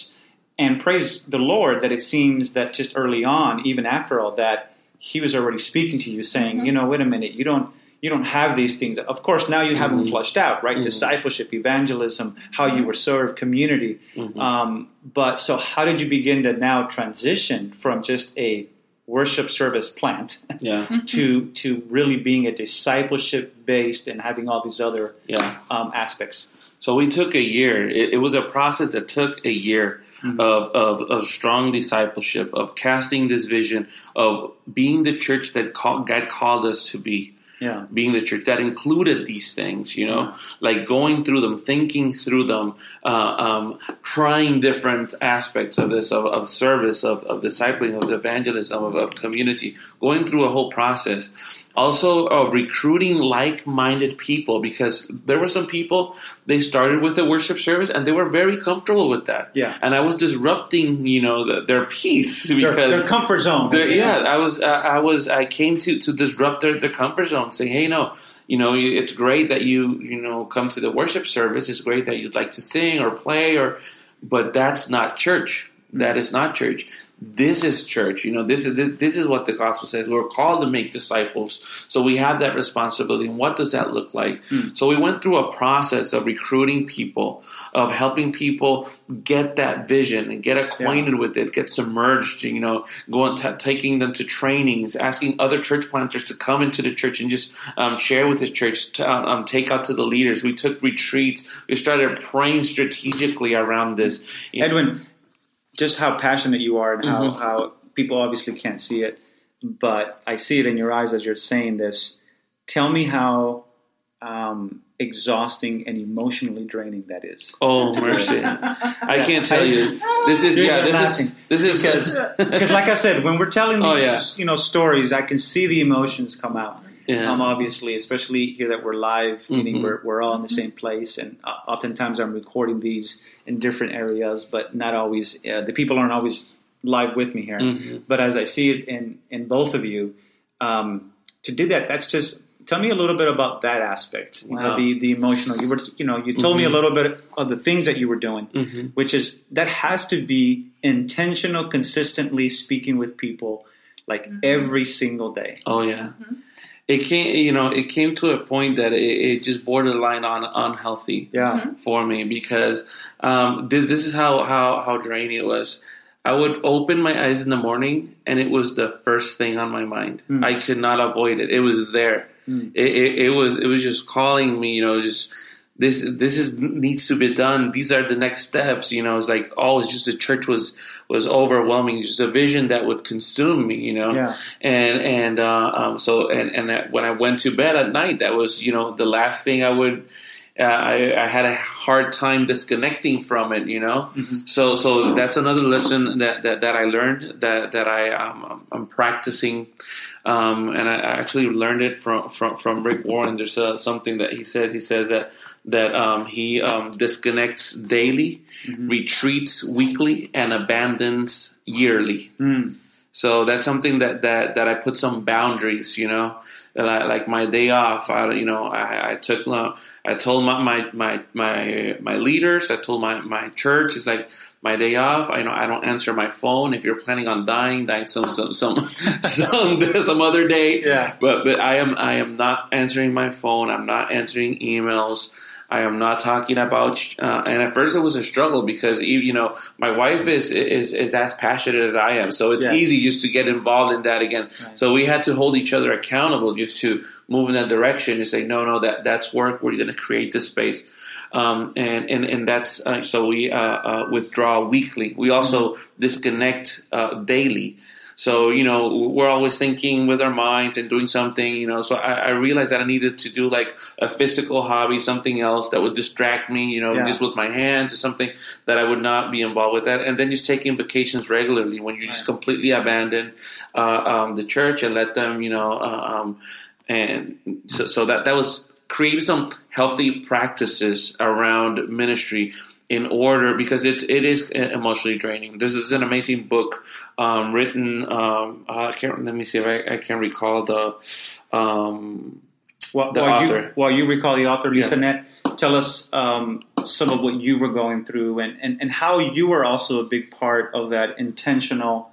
D: and praise the Lord that it seems that just early on, even after all that, He was already speaking to you, saying, mm-hmm. you know, wait a minute, you don't. you don't have these things. Of course, now you have them mm-hmm. flushed out, right? Discipleship, evangelism, how you were served, community. Um, but so, how did you begin to now transition from just a worship service plant
E: Yeah.
D: to to really being a discipleship based and having all these other
E: Yeah.
D: um, aspects?
E: So we took a year. It, it was a process that took a year of, of, of strong discipleship, of casting this vision, of being the church that call, God called us to be.
D: Yeah.
E: Being the church that included these things, you know, like going through them, thinking through them, uh, um, trying different aspects of this, of, of service, of, of discipling, of evangelism, of, of community, going through a whole process also uh, recruiting like-minded people because there were some people they started with a worship service and they were very comfortable with that
D: Yeah.
E: and i was disrupting you know the, their peace because
D: their comfort zone.
E: yeah, I was, uh, I was, I came to to disrupt their, their comfort zone, saying, "Hey, no, you know, it's great that you, you know, come to the worship service. It's great that you'd like to sing or play, or, but that's not church. That is not church. This is church. You know, this is this is what the gospel says. We're called to make disciples, so we have that responsibility. And what does that look like? So we went through a process of recruiting people, of helping people get that vision and get acquainted with it, get submerged. You know, going t- taking them to trainings, asking other church planters to come into the church and just um, share with the church, to, um, um, take out to the leaders. We took retreats. We started praying strategically around this. You
D: Edwin, just how passionate you are and how,
E: Mm-hmm.
D: how people obviously can't see it, but I see it in your eyes as you're saying this. Tell me how um, exhausting and emotionally draining that is.
E: Oh mercy! I can't tell you. This is yeah. This is this is
D: Because, like I said, when we're telling these
E: Oh, yeah.
D: you know stories, I can see the emotions come out.
E: Yeah.
D: Um, obviously, especially here that we're live, meaning
E: Mhm.
D: we're, we're all in the same place, and uh, oftentimes I'm recording these in different areas, but not always. Uh, the people aren't always live with me here.
E: Mhm.
D: But as I see it in in both of you, um, to do that, that's just. Tell me a little bit about that aspect. You know, the the emotional. You were, you know, you told me a
E: Mhm.
D: little bit of the things that you were doing,
E: Mhm.
D: which is that has to be intentional, consistently speaking with people, like every single day.
E: Oh yeah. It came, you know, it came to a point that it, it just borderline on unhealthy
D: Yeah, mm-hmm.
E: for me because um, this, this is how, how how draining it was. I would open my eyes in the morning, and it was the first thing on my mind. Hmm. I could not avoid it. It was there. Hmm. It, it, it was it was just calling me. You know, just this this is needs to be done. These are the next steps. You know, it's like oh, it's just the church was was overwhelming. It's Just a vision that would consume me. You know,
D: Yeah.
E: and and uh, um, so and and that when I went to bed at night, that was you know the last thing I would. Uh, I, I had a hard time disconnecting from it, you know. So so that's another lesson that, that, that I learned that that I um, I'm practicing, um, and I actually learned it from from, from Rick Warren. There's uh, something that he says. He says that that um, he um, disconnects daily, retreats weekly, and abandons yearly. So that's something that, that, that I put some boundaries, you know, I, like my day off, I, you know, I, I took, uh, I told my, my, my, my, my leaders, I told my, my church, it's like my day off. I know I don't answer my phone. If you're planning on dying, dying some, some, some, some, some other day.
D: Yeah.
E: But, but I am, I am not answering my phone. I'm not answering emails. I am not talking about, uh, and at first it was a struggle because you you know my wife is is is as passionate as I am, so it's
D: Yes.
E: easy just to get involved in that again. So we had to hold each other accountable just to move in that direction and say, no, no, that that's work. We're going to create this space, um, and and and that's uh, so we uh, uh, withdraw weekly. We also disconnect uh, daily. So you know we're always thinking with our minds and doing something. You know, so I, I realized that I needed to do like a physical hobby, something else that would distract me. You know,
D: Yeah.
E: just with my hands or something that I would not be involved with that. And then just taking vacations regularly when you just completely abandon uh, um, the church and let them, you know, uh, um, and so, so that that was creating some healthy practices around ministry in order because it it is emotionally draining. This is an amazing book um, written. Um, I can't let me see if I, I can recall the. Um,
D: While,
E: The
D: while you while you recall the author, Lisa
E: Yeah.
D: Net, tell us um, some of what you were going through and, and, and how you were also a big part of that intentional,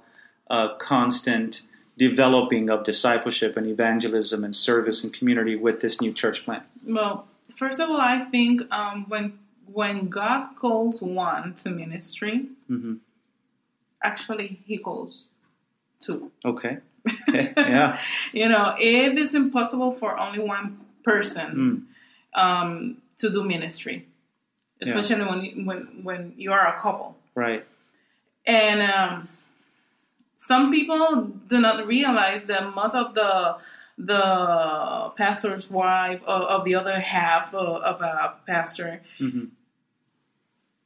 D: uh, constant developing of discipleship and evangelism and service and community with this new church plant?
F: Well, first of all, I think um, when when God calls one to ministry,
D: Mm-hmm.
F: actually He calls two.
D: Okay. yeah.
F: You know, it is impossible for only one person um, to do ministry, especially when you, when when you are a couple.
D: Right.
F: And um, some people do not realize that most of the the pastor's wife or of the other half of, of a pastor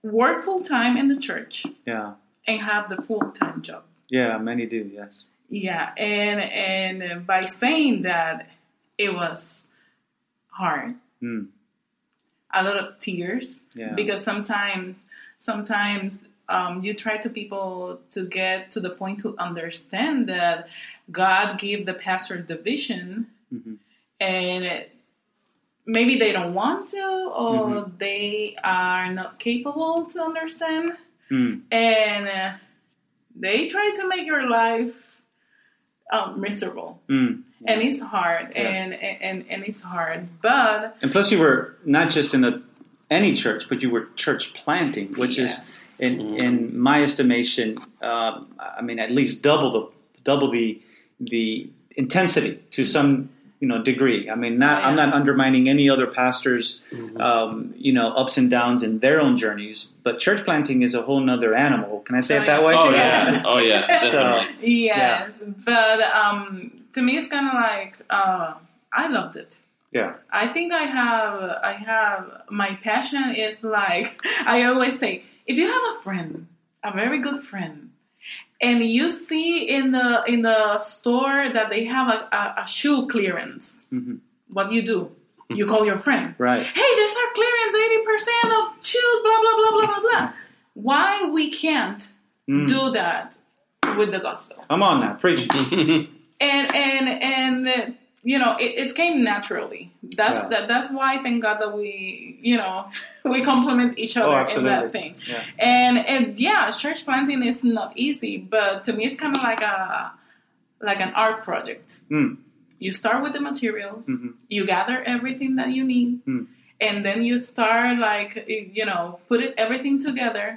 F: work full time in the church
D: Yeah.
F: and have the full time job.
D: Yeah. Many do. Yes.
F: Yeah, and and by saying that, it was hard.
D: Mm.
F: A lot of tears
D: Yeah.
F: because sometimes sometimes um, you try to people to get to the point to understand that God gave the pastor the vision,
D: Mm-hmm.
F: and maybe they don't want to or
D: Mm-hmm.
F: they are not capable to understand,
D: Mm.
F: and uh, they try to make your life um, miserable.
D: Mm.
F: And it's hard,
D: Yes.
F: and, and and it's hard, but
D: And plus, you were not just in a, any church, but you were church planting, which
F: Yes.
D: is, in in my estimation, um, I mean, at least double the double the the intensity to some you know degree. I mean, not I'm not undermining any other pastors, um, you know, ups and downs in their own journeys, but church planting is a whole nother animal. Can I say
F: Oh,
D: it that
F: yeah.
D: way?
E: Oh yeah, oh yeah, definitely.
F: yes, but um, to me, it's kind of like uh, I loved it.
D: yeah,
F: I think I have I have my passion is like I always say if you have a friend, a very good friend, and you see in the in the store that they have a, a, a shoe clearance, what do you do? You call your friend.
D: Right.
F: Hey, there's our clearance, eighty percent of shoes. Blah blah blah blah blah blah. Why we can't do that with the gospel?
D: I'm on now. Preach.
F: and and and uh, you know it, it came naturally that's
D: Yeah.
F: that, that's why thank god that we you know we complement each other in
D: Oh, absolutely.
F: that thing
D: Yeah.
F: and and yeah church planting is not easy but to me it's kind of like a like an art project
D: Mm.
F: you start with the materials
D: Mm-hmm.
F: you gather everything that you need
D: Mm.
F: and then you start like you know put it everything together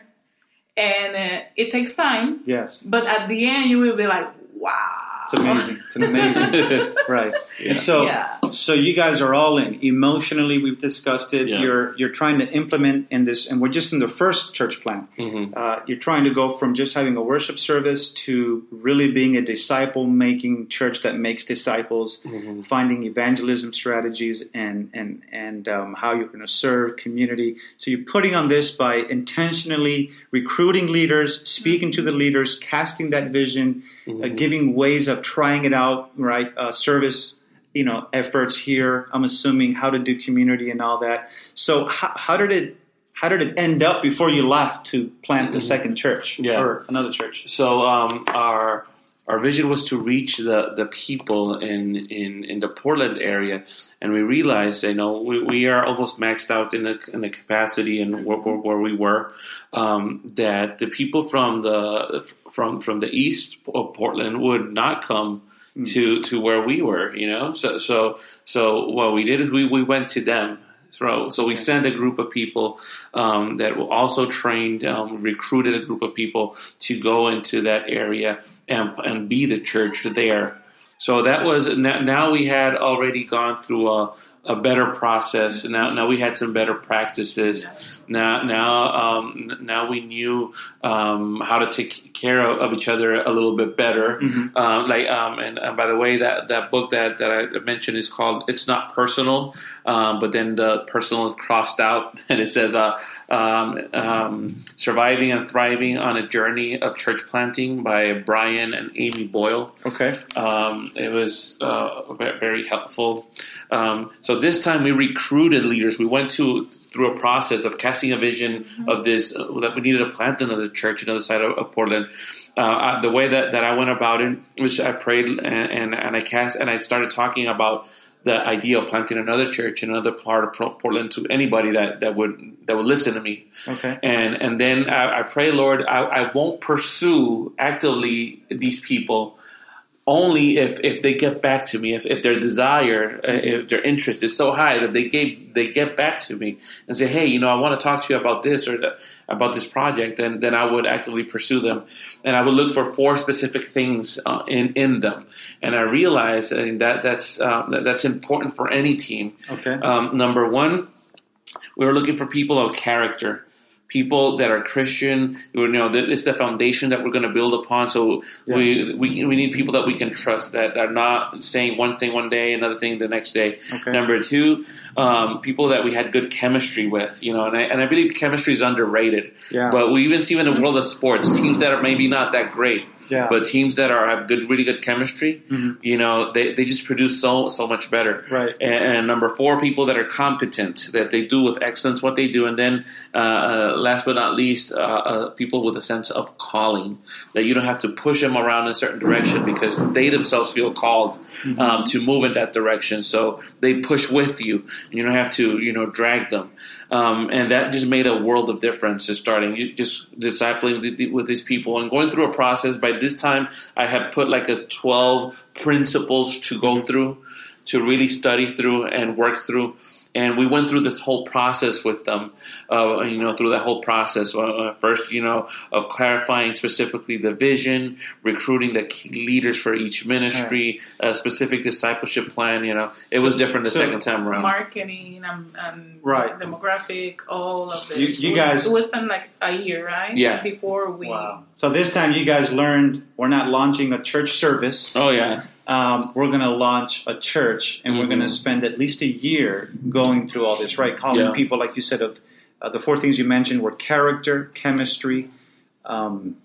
F: and uh, it takes time
D: Yes.
F: but at the end you will be like wow
D: It's amazing. It's amazing. right. And so,
F: Yeah.
D: So you guys are all in. Emotionally, we've discussed it.
E: Yeah.
D: You're you're trying to implement in this, and we're just in the first church plan. Uh, you're trying to go from just having a worship service to really being a disciple making church that makes disciples, finding evangelism strategies and and and um, how you're going to serve community. So you're putting on this by intentionally recruiting leaders, speaking to the leaders, casting that vision, uh, giving ways of trying it out, right? Uh, service, you know, efforts here. I'm assuming how to do community and all that. So how, how did it? How did it end up before you left to plant the second church
E: Yeah.
D: or another church?
E: So um, our our vision was to reach the, the people in, in, in the Portland area, and we realized, you know, we, we are almost maxed out in the in the capacity and where, where, where we were. Um, that the people from the from from the east of Portland would not come to to where we were, you know. So so so what we did is we, we went to them. So, so we sent a group of people um, that were also trained, um, recruited a group of people to go into that area and, and be the church there. So that was now now we had already gone through a, a better process. Now now we had some better practices. Now now um, now we knew um, how to take care of, of each other a little bit better. Um, like um, and, and by the way, that that book that that I mentioned is called "It's Not Personal," um, but then the personal is crossed out, and it says. Uh, um, um, Surviving and Thriving on a Journey of Church Planting by Brian and Amy Bloye.
D: Okay.
E: Um, it was uh, very helpful. Um, so this time we recruited leaders. We went to through a process of casting a vision of this uh, that we needed to plant another church another side of, of Portland. Uh, I, the way that, that I went about it was I prayed and, and, and I cast and I started talking about the idea of planting another church in another part of Portland to anybody that, that would that would listen to me.
D: Okay.
E: And and then I, I pray, Lord, I, I won't pursue actively these people only if, if they get back to me, if, if their desire, uh, if their interest is so high that they gave they get back to me and say, hey, you know, I want to talk to you about this or the, about this project, then then I would actively pursue them, and I would look for four specific things uh, in in them, and I realized that that's uh, that, that's important for any team.
D: Okay.
E: Um, number one, we were looking for people of character people that are Christian. You know, it's the foundation that we're going to build upon. So yeah. we, we we need people that we can trust that are not saying one thing one day, another thing the next day. Okay. Number two, um, people that we had good chemistry with. You know, and I, and I believe chemistry is underrated. Yeah. But we even see in the world of sports teams that are maybe not that great yeah. But teams that are have good, really good chemistry, mm-hmm. you know, they, they just produce so so much better.
D: Right.
E: And, and, number four, people that are competent, that they do with excellence what they do, and then uh, uh, last but not least, uh, uh, people with a sense of calling that you don't have to push them around in a certain direction because they themselves feel called mm-hmm. um, to move in that direction. So they push with you. You don't have to you know drag them. Um, and that just made a world of difference. Just starting just discipling with these people and going through a process. By this time, I had put like a twelve principles to go through, to really study through and work through and we went through this whole process with them. Uh, you know, through that whole process. Uh, first, you know, of clarifying specifically the vision, recruiting the key leaders for each ministry, right. a specific discipleship plan. You know, it so, was different the so second time around.
F: Marketing and, and
D: right.
F: demographic, all of this.
D: You, you guys,
F: it was been like a year, right?
E: Yeah.
F: Before we.
D: Wow. So this time, you guys learned we're not launching a church service.
E: Oh yeah
D: um, we're going to launch a church and mm-hmm. we're going to spend at least a year going through all this, right? Calling yeah. people, like you said, of uh, the four things you mentioned were character, chemistry, um,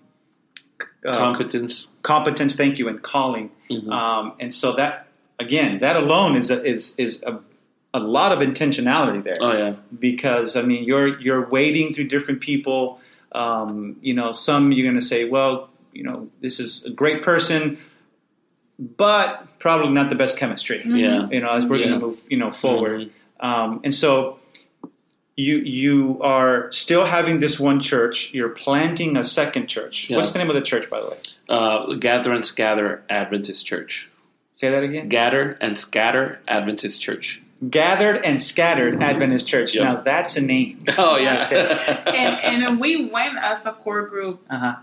E: uh, competence,
D: competence. Thank you, and calling. Mm-hmm. Um, and so that again, that alone is a, is is a, a lot of intentionality there.
E: Oh yeah,
D: because I mean, you're you're wading through different people. Um, you know, some you're going to say, well, you know, this is a great person but probably not the best chemistry.
E: Mm-hmm. Yeah,
D: you know, as we're yeah. going to move, you know, forward. Mm-hmm. Um, and so you you are still having this one church. You're planting a second church. Yeah. What's the name of the church, by the way?
E: Uh, Gather and Scatter Adventist Church.
D: Say that again.
E: Gather and Scatter Adventist Church.
D: Gathered and Scattered Adventist Church. Yep. Now that's a name.
E: Oh yeah.
F: and, and we went as a core group. Uh-huh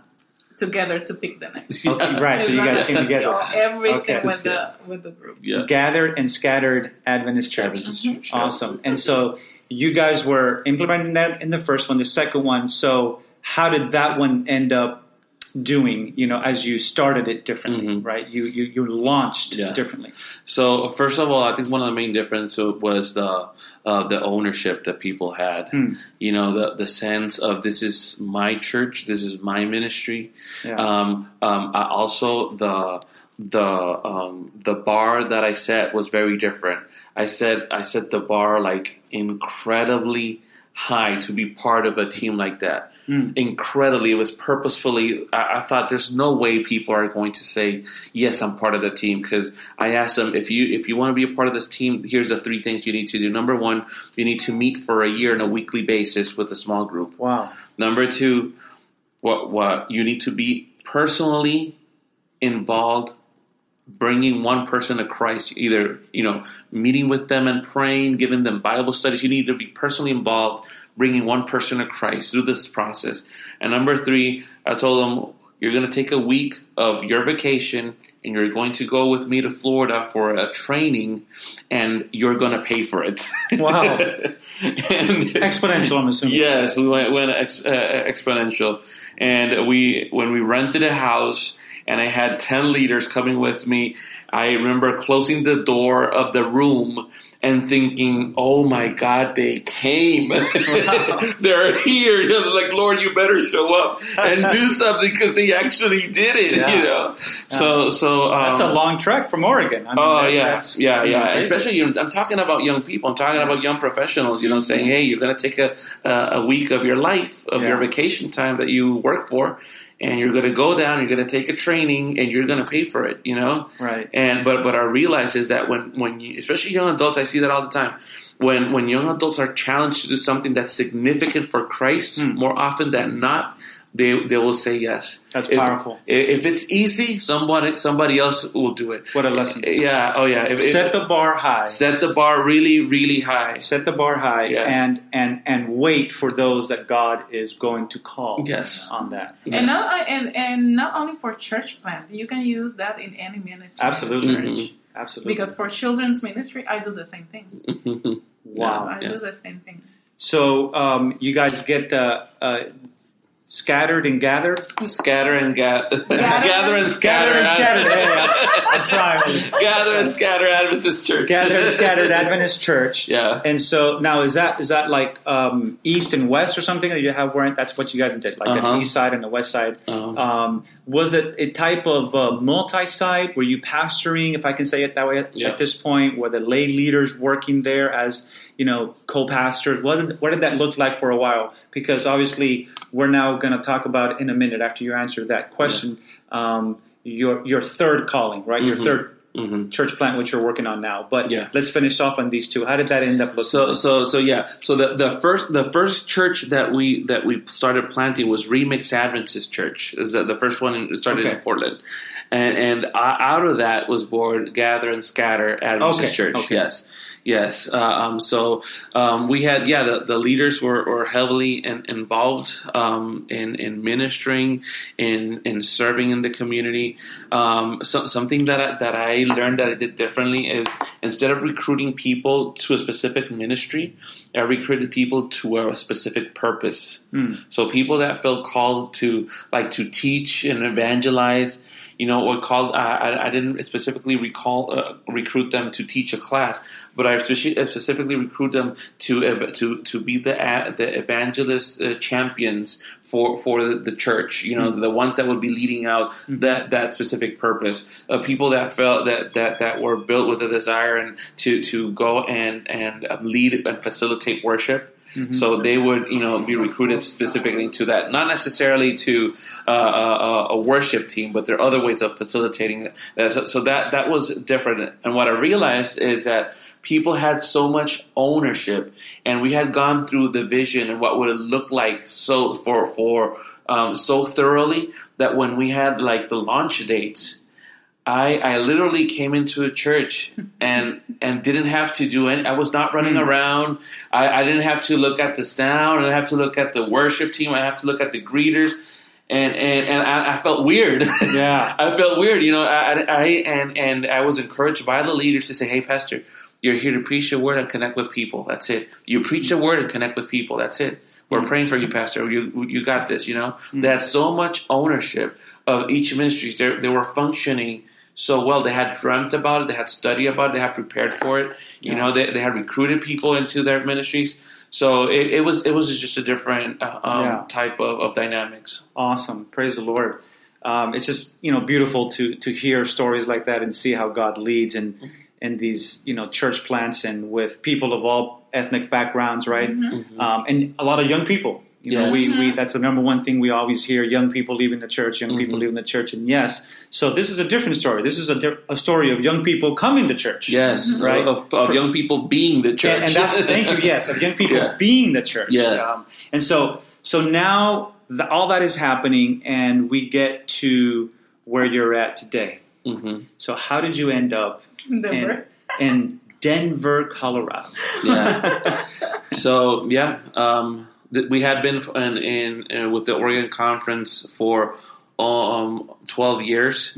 F: together to pick the next.
D: Okay, right, so you guys came together.
F: everything okay. with the with the group.
D: Yeah. Gathered and scattered Adventist Church. Adventist Church. Mm-hmm. Awesome. And so you guys were implementing that in the first one, the second one. So how did that one end up doing you know as you started it differently mm-hmm. right you you, you launched yeah. differently
E: so first of all i think one of the main differences was the uh, the ownership that people had hmm. you know the the sense of this is my church this is my ministry yeah. um, um, I also the the um, the bar that i set was very different i said i set the bar like incredibly high to be part of a team like that mm. incredibly. It was purposefully. I, I, thought there's no way people are going to say yes, I'm part of the team because I asked them if you if you want to be a part of this team, here's the three things you need to do. Number one, you need to meet for a year on a weekly basis with a small group.
D: Wow.
E: Number two, what what you need to be personally involved bringing one person to Christ, either you know meeting with them and praying, giving them Bible studies. You need to be personally involved, bringing one person to Christ through this process. And number three, I told them, you're going to take a week of your vacation and you're going to go with me to Florida for a training and you're going to pay for it.
D: Wow. and, exponential, I'm assuming.
E: Yes, we went, went ex, uh, exponential. And we, when we rented a house and I had 10 leaders coming with me, I remember closing the door of the room and thinking, "Oh my God, they came! They're here!" You know, like, Lord, you better show up and do something because they actually did it. Yeah. You know, yeah. so so
D: um, that's a long trek from Oregon.
E: I mean, oh that, yeah, yeah, yeah. Especially, you know, I'm talking about young people. I'm talking about young professionals. You know, saying, "Hey, you're going to take a a week of your life of your vacation time that you work for." And you're going to go down, you're going to take a training, and you're going to pay for it. You know,
D: right?
E: And but but I realize is that when when you, especially young adults, I see that all the time. When when young adults are challenged to do something that's significant for Christ, mm. more often than not, they they will say yes.
D: That's
E: if,
D: powerful.
E: If it's easy, somebody somebody else will do it.
D: What a lesson!
E: Yeah. Oh yeah. If,
D: set the bar high.
E: Set the bar really really high.
D: Set the bar high,
E: Yeah.
D: and and and wait for those that God is going to call.
E: Yes.
D: on that.
F: And not and and not only for church plans, you can use that in any ministry.
D: Absolutely,
E: Mhm.
D: absolutely.
F: Because for children's ministry, I do the same thing.
D: wow.
F: I
E: Yeah.
F: do the same thing.
D: So um, you guys get the. uh, scattered and gathered.
E: Scatter and ga- gather and scatter.
D: Gather and scatter. Yeah, I'm trying.
E: gather and scatter Adventist Church.
D: Gather and scattered Adventist Church.
E: Yeah.
D: And so now is that is that like um, east and west or something that you have? Where that's what you guys did, like
E: Uh-huh.
D: the east side and the west side.
E: Uh-huh.
D: Um, was it a type of uh, multi-site? Were you pastoring, if I can say it that way, at,
E: Yeah.
D: at this point? Were the lay leaders working there as you know co-pastors? What did, what did that look like for a while? Because obviously, we're now going to talk about in a minute after you answer that question. Um, your your third calling, right? Your
E: Mhm.
D: 3rd
E: Mhm.
D: church plant, which you're working on now. But
E: Yeah.
D: let's finish off on these two. How did that end up looking?
E: So so so yeah. So the, the first the first church that we that we started planting was Remix Adventist Church. Is the, the first one in, started
D: Okay.
E: in Portland, and and out of that was born Gather and Scatter Adventist
D: Okay,
E: Church.
D: okay.
E: Yes, yes. Uh, um, so um, we had yeah the, the leaders were, were heavily in, involved um, in in ministering in in serving in the community. Um, so, something that I, that I learned that I did differently is instead of recruiting people to a specific ministry, I recruited people to a specific purpose. So people that felt called to like to teach and evangelize, you know, or called. I, I- I didn't specifically recall uh, recruit them to teach a class, but I specifically recruit them to to to be the the evangelist uh, champions for for the, church. You know, the ones that would be leading out that that specific purpose. Uh, people that felt that that that were built with a desire and to to go and and um, lead and facilitate worship. So they would, you know, be recruited specifically to that, not necessarily to uh, a, a worship team, but there are other ways of facilitating that. So, so that that was different. And what I realized is that people had so much ownership, and we had gone through the vision and what would it look like so for for um, so thoroughly that when we had like the launch dates. I, I literally came into a church and and didn't have to do any. I was not running hmm. around. I, I didn't have to look at the sound. I didn't have to look at the worship team. I have to look at the greeters, and and and I, I felt weird.
D: Yeah.
E: I felt weird. You know, I, I and and I was encouraged by the leaders to say, "Hey, pastor, you're here to preach the word and connect with people. That's it. You preach the word and connect with people. That's it. We're praying for you, pastor. You you got this. You know, hmm. they had so much ownership of each ministry. They they were functioning so well. They had dreamt about it. They had studied about it. They had prepared for it. You know, they, they had recruited people into their ministries. So it, it was it was just a different uh, um,
D: Yeah.
E: type of, of dynamics.
D: Awesome. Praise the Lord. Um, it's just you know beautiful to to hear stories like that and see how God leads and in these you know church plants and with people of all ethnic backgrounds, right? Um, and a lot of young people. You know, we, we that's the number one thing we always hear: young people leaving the church, young people leaving the church. And yes, so this is a different story. This is a, di- a story of young people coming to church.
E: Yes,
D: Right.
E: Of, of young people being the church.
D: And, and that's thank you. Yes, of young people
E: Yeah.
D: being the church.
E: Yeah.
D: Um, and so so now the, all that is happening, and we get to where you're at today.
E: Mhm.
D: So how did you end up in,
F: Denver.
D: in Denver, Colorado?
E: Yeah. so yeah, um, we had been in, in uh, with the Oregon Conference for um, twelve years,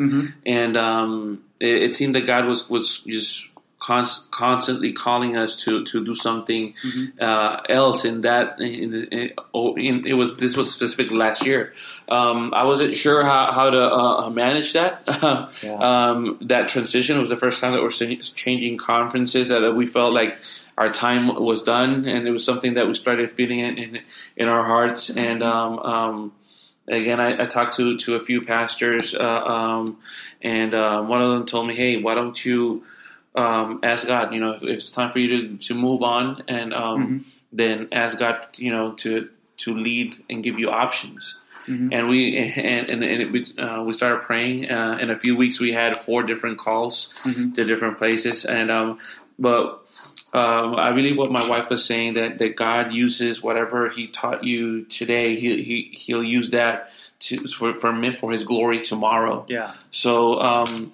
E: and um, it, it seemed that God was was just const- constantly calling us to to do something uh, else in that. In, in, oh, in, it was this was specific last year. Um, I wasn't sure how how to uh, manage that um, that transition. It was the first time that we're changing conferences that we felt like our time was done, and it was something that we started feeling in in, in our hearts. And um, um, again, I, I talked to to a few pastors, uh, um, and um, one of them told me, "Hey, why don't you um, ask God? You know, if, if it's time for you to to move on, and um, then ask God, you know, to to lead and give you options." And we and and, and it, we uh, we started praying. Uh, in a few weeks, we had four different calls to different places, and um, but um, I believe what my wife was saying that, that God uses whatever He taught you today, He, he He'll use that to for for, me, for His glory tomorrow.
D: Yeah.
E: So um,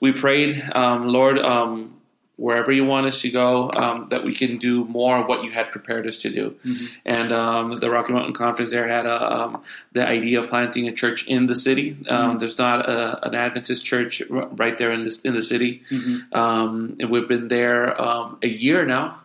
E: we prayed, um, Lord, um, wherever you want us to go, um, that we can do more of what you had prepared us to do.
D: Mm-hmm.
E: And um, the Rocky Mountain Conference there had a, um, the idea of planting a church in the city. Um,
D: Mm-hmm.
E: There's not a, an Adventist church r- right there in this in the city,
D: Mm-hmm.
E: um, and we've been there um, a year now.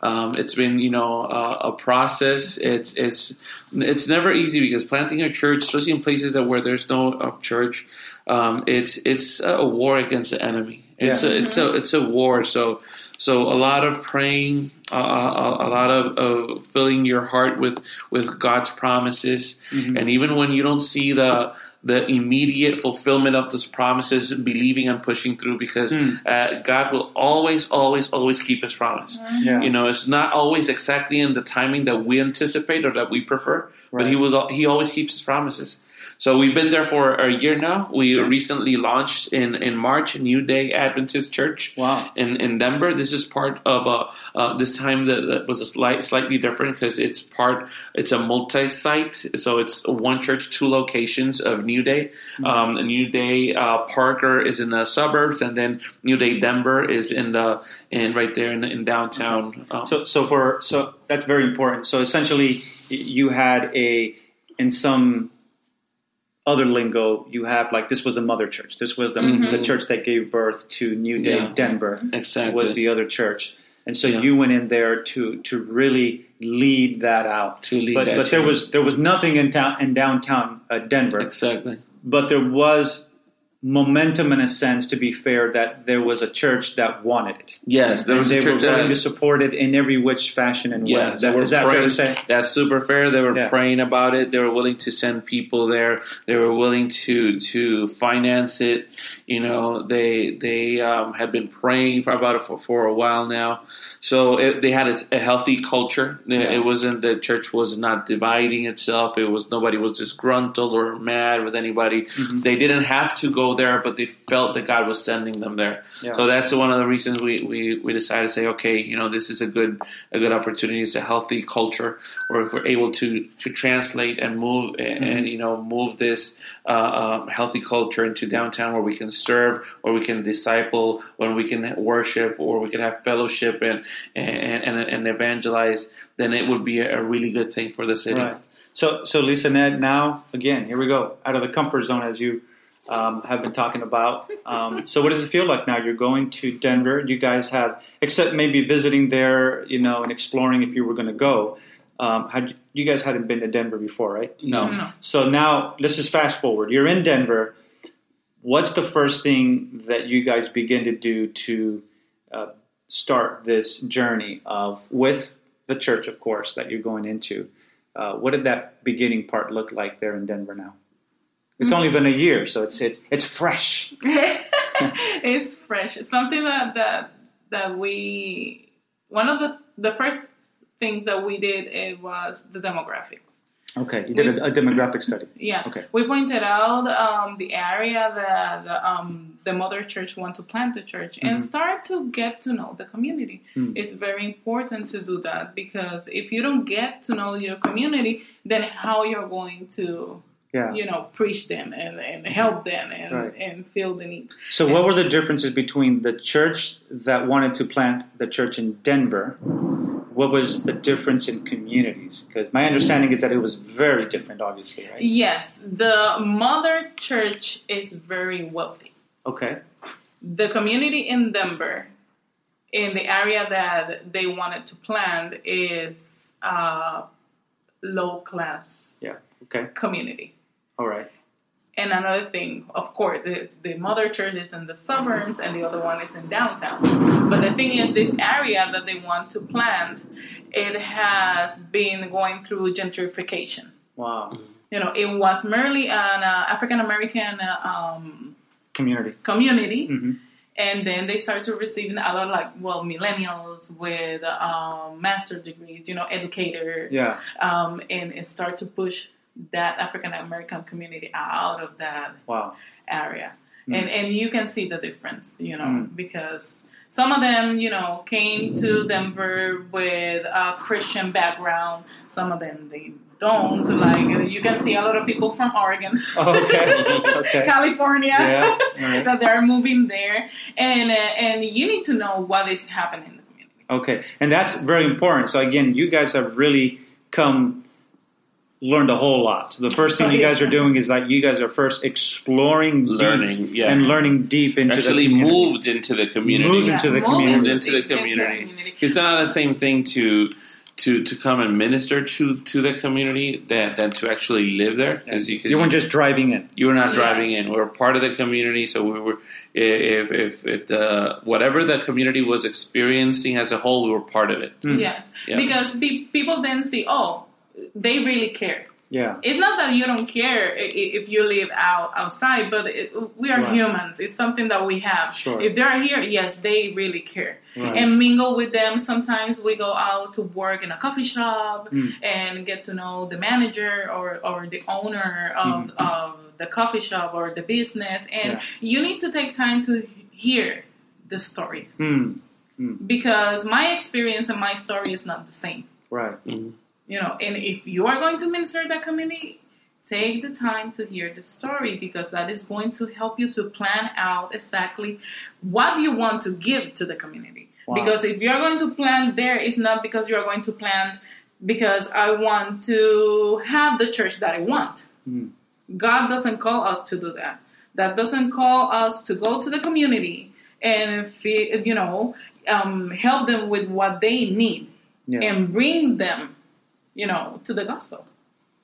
E: Um, it's been, you know, uh, a process. It's it's it's never easy because planting a church, especially in places that where there's no uh, church, um, it's it's a war against the enemy. It's
D: Yeah.
E: a it's a it's a war. So so a lot of praying, uh, a, a lot of, of filling your heart with with God's promises, and even when you don't see the the immediate fulfillment of those promises, believing and pushing through because uh, God will always, always, always keep His promise.
D: Yeah.
E: You know, it's not always exactly in the timing that we anticipate or that we prefer, but He was He always keeps His promises. So we've been there for a year now. We recently launched in, in March New Day Adventist Church
D: Wow.
E: in, in Denver. This is part of a uh, this time that, that was a slight, slightly different because it's part it's a multi-site, so it's one church, two locations of New Day. Um, New Day uh, Parker is in the suburbs, and then New Day Denver is in the in right there in, in downtown. Um,
D: So, so for so that's very important. So essentially, you had a in some other lingo, you have like this was a mother church. This was the, the church that gave birth to New Day
E: Yeah.
D: Denver.
E: Exactly.
D: was the other church, and so
E: Yeah.
D: you went in there to to really lead that out.
E: To lead
D: but
E: that
D: but there was there was nothing in town in downtown uh, Denver,
E: exactly.
D: but there was momentum in a sense. To be fair, that there was a church that wanted it.
E: Yes, there
D: And
E: was
D: they
E: a
D: were
E: church
D: willing
E: that
D: to support it in every which fashion and way. Is
E: they
D: that,
E: were
D: is that fair to say?
E: That's super fair. They were
D: Yeah.
E: praying about it. They were willing to send people there. They were willing to to finance it. You know, they they um, had been praying for about it for, for a while now. So it, they had a, a healthy culture. It-
D: Yeah.
E: It wasn't the church was not dividing itself. It was nobody was disgruntled or mad with anybody.
D: Mm-hmm.
E: They didn't have to go there, but they felt that God was sending them there.
D: Yeah.
E: So that's one of the reasons we, we, we decided to say, okay, you know, this is a good a good opportunity. It's a healthy culture, or if we're able to to translate and move and,
D: Mm-hmm.
E: you know move this uh, um, healthy culture into downtown, where we can serve, or we can disciple, when we can worship, or we can have fellowship and and and, and evangelize, then it would be a, a really good thing for the city.
D: Right. So, so Lisanet, now again, here we go out of the comfort zone as you um, have been talking about. Um, so, what does it feel like now? You're going to Denver. You guys have, except maybe visiting there, you know, and exploring if you were going to go. Um, had you guys hadn't been to Denver before, right?
E: No.
F: No.
D: So now let's just fast forward. You're in Denver. What's the first thing that you guys begin to do to uh, start this journey of with the church, of course, that you're going into? Uh, what did that beginning part look like there in Denver now? It's only been a year, so it's it's it's fresh.
F: it's fresh. It's something that that that we one of the the first things that we did it was the demographics.
D: Okay, you did a, a demographic study.
F: Yeah.
D: Okay.
F: We pointed out um, the area that the, um, the mother church want to plant a church and start to get to know the community. It's very important to do that because if you don't get to know your community, then how you're going to
D: Yeah.
F: you know preach them and, and help them and,
D: Right.
F: and fill the needs.
D: So, what were the differences between the church that wanted to plant the church in Denver? What was the difference in communities? Because my understanding is that it was very different, obviously, right?
F: Yes, the mother church is very wealthy.
D: Okay.
F: the community in Denver, in the area that they wanted to plant, is a low class
D: Yeah. Okay.
F: community.
D: All right.
F: And another thing, of course, is the mother church is in the suburbs and the other one is in downtown. But the thing is, this area that they want to plant, it has been going through gentrification.
D: Wow.
F: You know, it was merely an uh, African American uh, um,
D: Community.
F: community,
D: Mhm.
F: and then they start to receive a lot of like well millennials with um, master degrees, you know, educator,
D: Yeah.
F: um, and, and start to push that African American community out of that
D: Wow.
F: area,
D: Mm.
F: and and you can see the difference, you know, because some of them, you know, came to Denver with a Christian background. Some of them they don't. Like you can see a lot of people from Oregon,
D: Okay. okay.
F: California,
D: Yeah, right.
F: that they're moving there, and uh, and you need to know what is happening in the community.
D: Okay, and that's very important. So again, you guys have really come learned a whole lot. The first thing you guys are doing is that you guys are first exploring, deep
E: Learning, yeah.
D: and learning deep into
E: Actually
D: the community.
E: moved into the community.
D: Moved into the
F: moving
D: community.
E: moved into the community.
F: community.
E: It's not the same thing to to to come and minister to to the community than than to actually live there. Because you, 'cause
D: You weren't just driving in.
E: you were not
F: Yes.
E: driving in. We were part of the community, so we were. If if if the whatever the community was experiencing as a whole, we were part of it. Hmm. Hmm.
F: Yes,
E: Yeah.
F: because pe- people then see, oh, they really care.
D: Yeah.
F: It's not that you don't care i- i- if you live out outside, but it, we are
D: Right.
F: humans. It's something that we have.
D: Sure.
F: If they're here, yes, they really care
D: Right.
F: and mingle with them. Sometimes we go out to work in a coffee shop
D: Mm.
F: and get to know the manager or, or the owner of, of the coffee shop or the business, and.
D: Yeah.
F: you need to take time to hear the stories
D: Mm,
F: because my experience and my story is not the same
D: right.
F: You know and if you are going to minister that community take the time to hear the story because that is going to help you to plan out exactly what you want to give to the community
D: Wow.
F: because if you're going to plant there it's not because you're going to plant because i want to have the church that i want god doesn't call us to do that that doesn't call us to go to the community and you know um, help them with what they need
D: Yeah.
F: and bring them, you know, to the gospel.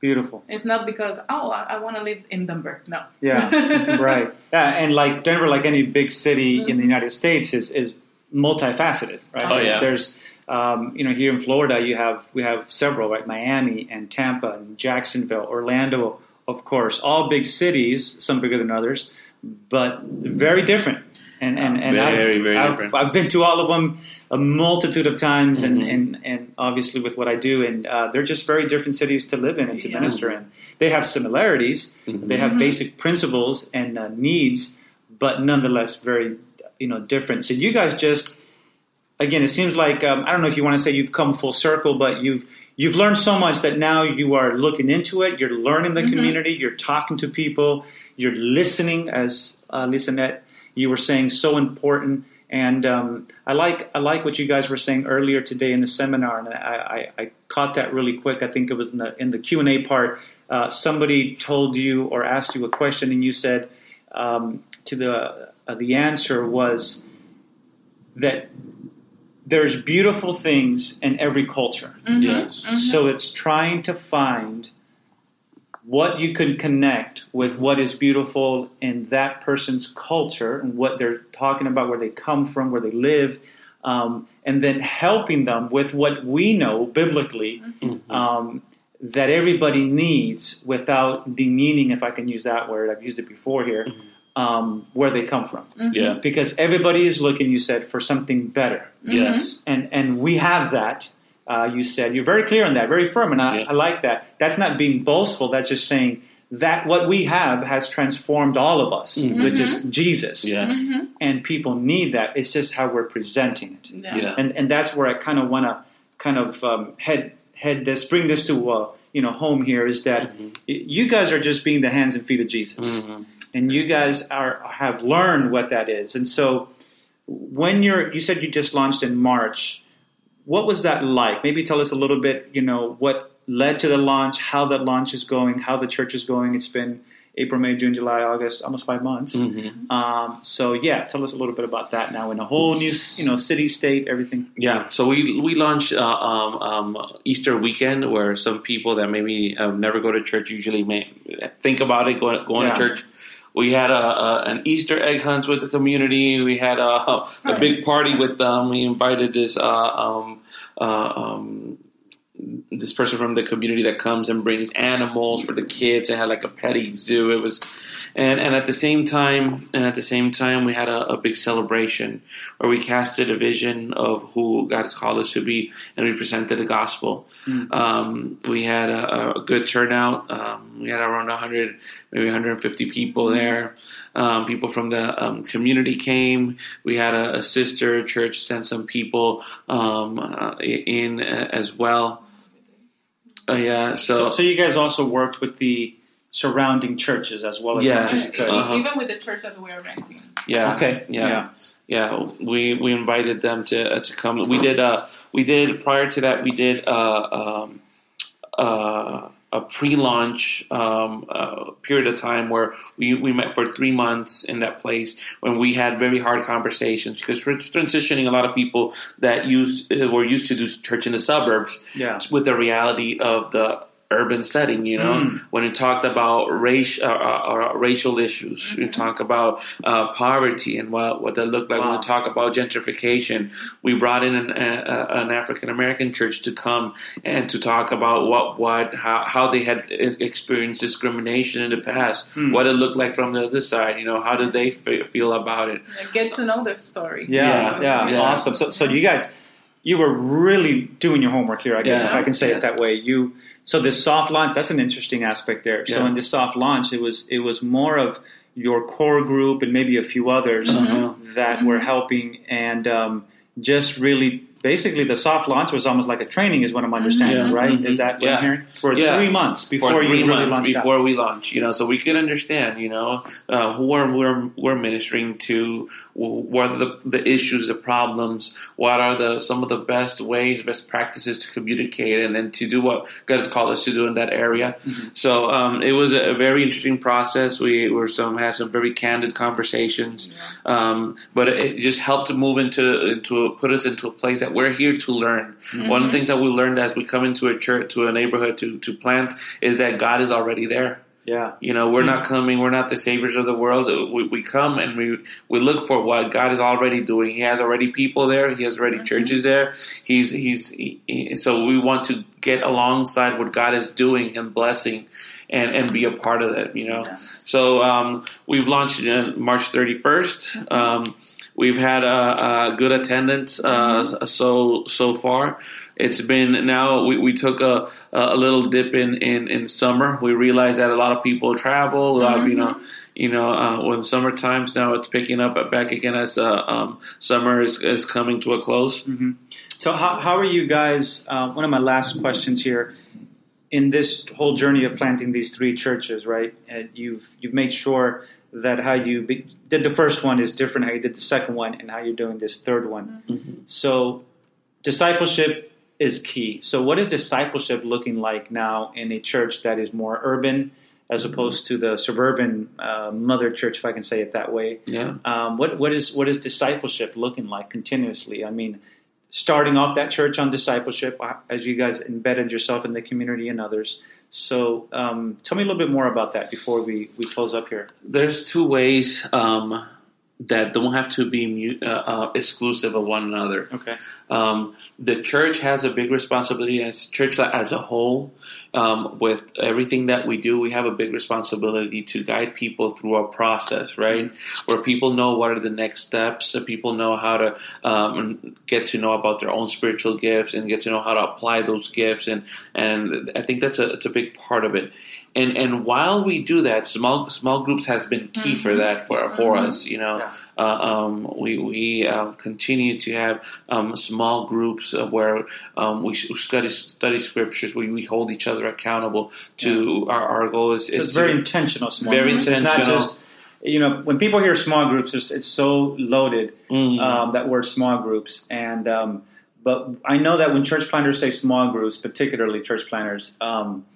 D: Beautiful.
F: It's not because oh I, I want to live in Denver. No.
D: Yeah, right. Yeah, and like Denver, like any big city in the United States, is is multifaceted, right?
F: Oh,
D: there's,
E: yes.
D: there's um, you know here in Florida, you have we have several, right? Miami and Tampa and Jacksonville, Orlando, of course, all big cities, some bigger than others, but very different. And and, and
E: Very,
D: I've,
E: very
D: I've,
E: different.
D: I've been to all of them a multitude of times,
E: Mm-hmm.
D: and, and and obviously with what I do, and uh, they're just very different cities to live in and to
F: Yeah.
D: minister in. They have similarities,
E: Mm-hmm.
D: they have basic principles and uh, needs, but nonetheless very you know different. So you guys just again, it seems like um, I don't know if you want to say you've come full circle, but you've you've learned so much that now you are looking into it. You're learning the community. You're talking to people. You're listening, as uh, Lisanet you were saying, so important. And um, I like I like what you guys were saying earlier today in the seminar, and I, I, I caught that really quick. I think it was in the in the Q and A part. Uh, somebody told you or asked you a question, and you said um, to the uh, the answer was that there's beautiful things in every culture.
E: Yes.
D: So it's trying to find what you can connect with what is beautiful in that person's culture and what they're talking about, where they come from, where they live, um, and then helping them with what we know biblically um, that everybody needs without demeaning, if I can use that word, I've used it before here, um, where they come from.
E: Yeah.
D: Because everybody is looking, you said, for something better
E: Yes.
D: and and we have that. Uh, you said you're very clear on that, very firm, and I,
E: Yeah.
D: I like that. That's not being boastful. That's just saying that what we have has transformed all of us, which is Jesus.
E: Yes.
D: And people need that. It's just how we're presenting it,
F: Yeah.
E: Yeah.
D: and and that's where I kind of want to kind of um, head head this, bring this to uh, you know home here is that
E: Mm-hmm.
D: you guys are just being the hands and feet of Jesus, and you guys are have learned what that is, and so when you're you said you just launched in March, what was that like? Maybe tell us a little bit, you know, what led to the launch, how that launch is going, how the church is going. It's been April, May, June, July, August, almost five months. Um, so yeah, tell us a little bit about that now in a whole new, you know, city, state, everything.
E: Yeah, so we we launched uh, um, um, Easter weekend, where some people that maybe uh, never go to church usually may think about it going going
D: Yeah.
E: to church. We had a, a, an Easter egg hunt with the community. We had a, a big party with them. We invited this uh, um, uh, um, this person from the community that comes and brings animals for the kids and had like a petting zoo. It was, and and at the same time, and at the same time, we had a, a big celebration where we casted a vision of who God has called us to be, and we presented the gospel. Mm. Um, we had a, a good turnout. Um, we had around 100, maybe 150 people mm. there. Um, people from the um, community came. We had a, a, sister church send some people um, uh, in uh, as well. Uh, yeah, so,
D: so, so you guys also worked with the surrounding churches as well as
E: yeah,
F: uh-huh. even with the church that we are renting.
E: Yeah.
D: Okay.
E: Yeah. yeah. yeah. we we invited them to uh, to come. We did uh we did prior to that we did uh um uh a pre-launch um, uh, period of time where we, we met for three months in that place when we had very hard conversations because we're transitioning a lot of people that used uh, were used to do church in the suburbs
D: yeah.
E: with the reality of the urban setting. You know, mm. when you talked about race, uh, uh, uh, racial issues, mm-hmm. you talk about uh, poverty and what what that looked like. Wow. When we talk about gentrification, we brought in an, an African American church to come and to talk about what what how, how they had experienced discrimination in the past, mm. what it looked like from the other side. You know, how did they f- feel about it?
F: Get to know their story.
D: Yeah, yeah, yeah. yeah. awesome. So, so you guys, you were really doing your homework here. I guess yeah. if I can say it that way. You so this soft launch, that's an interesting aspect there. Yeah. So in this soft launch, it was it was more of your core group and maybe a few others mm-hmm. that mm-hmm. were helping and um, just really basically the soft launch was almost like a training, is what I'm understanding, mm-hmm. right? Mm-hmm. Is that what yeah. I'm hearing? For yeah. three months before
E: For three
D: you
E: months
D: really
E: before out. we launch, you know, so we could understand, you know, uh, who are we're, we're ministering to, what are the, the issues, the problems, what are the some of the best ways, best practices to communicate, and then to do what God has called us to do in that area. Mm-hmm. So um, it was a very interesting process. We were some had some very candid conversations, yeah. um, but it just helped to move into into put us into a place that we're here to learn. Mm-hmm. One of the things that we learned as we come into a church, to a neighborhood to, to plant, is that God is already there.
D: Yeah.
E: You know, we're mm-hmm. not coming, we're not the saviors of the world. We, we come and we, we look for what God is already doing. He has already people there. He has already mm-hmm. churches there. He's, he's, he, so we want to get alongside what God is doing and blessing and, and be a part of that, you know. Yeah. So, um, we've launched on March 31st. Mm-hmm. Um, We've had a, a good attendance uh, so so far. It's been now we, we took a, a little dip in, in, in summer. We realized that a lot of people travel. A lot of you know mm-hmm. you know uh, when summer times now it's picking up back again as uh, um, summer is, is coming to a close.
D: Mm-hmm. So how how are you guys? Uh, one of my last questions here in this whole journey of planting these three churches, right? you've you've made sure that how you be, did the first one is different how you did the second one and how you're doing this third one. Mm-hmm. So discipleship is key. So what is discipleship looking like now in a church that is more urban as mm-hmm. opposed to the suburban uh, mother church, if I can say it that way?
E: Yeah.
D: Um, what what is what is discipleship looking like continuously? I mean, starting off that church on discipleship uh, as you guys embedded yourself in the community and others so um, tell me a little bit more about that before we, we close up here.
E: There's two ways um, that don't have to be uh, uh, exclusive of one another.
D: Okay.
E: Um, the church has a big responsibility as church as a whole. Um, with everything that we do, we have a big responsibility to guide people through a process, right? Where people know what are the next steps, people know how to um, get to know about their own spiritual gifts and get to know how to apply those gifts, and and I think that's a it's a big part of it and and while we do that, small small groups has been key mm-hmm. for that for for mm-hmm. us. You know, yeah. uh, um, we we uh, continue to have um, small groups where um, we study study scriptures. We, we hold each other accountable to yeah. our, our goal is, is
D: it's very intentional. Small
E: very groups. intentional.
D: It's not just you know when people hear small groups, it's, it's so loaded mm-hmm. Um, that word small groups and. Um, but I know that when church planners say small groups, particularly church planners, um,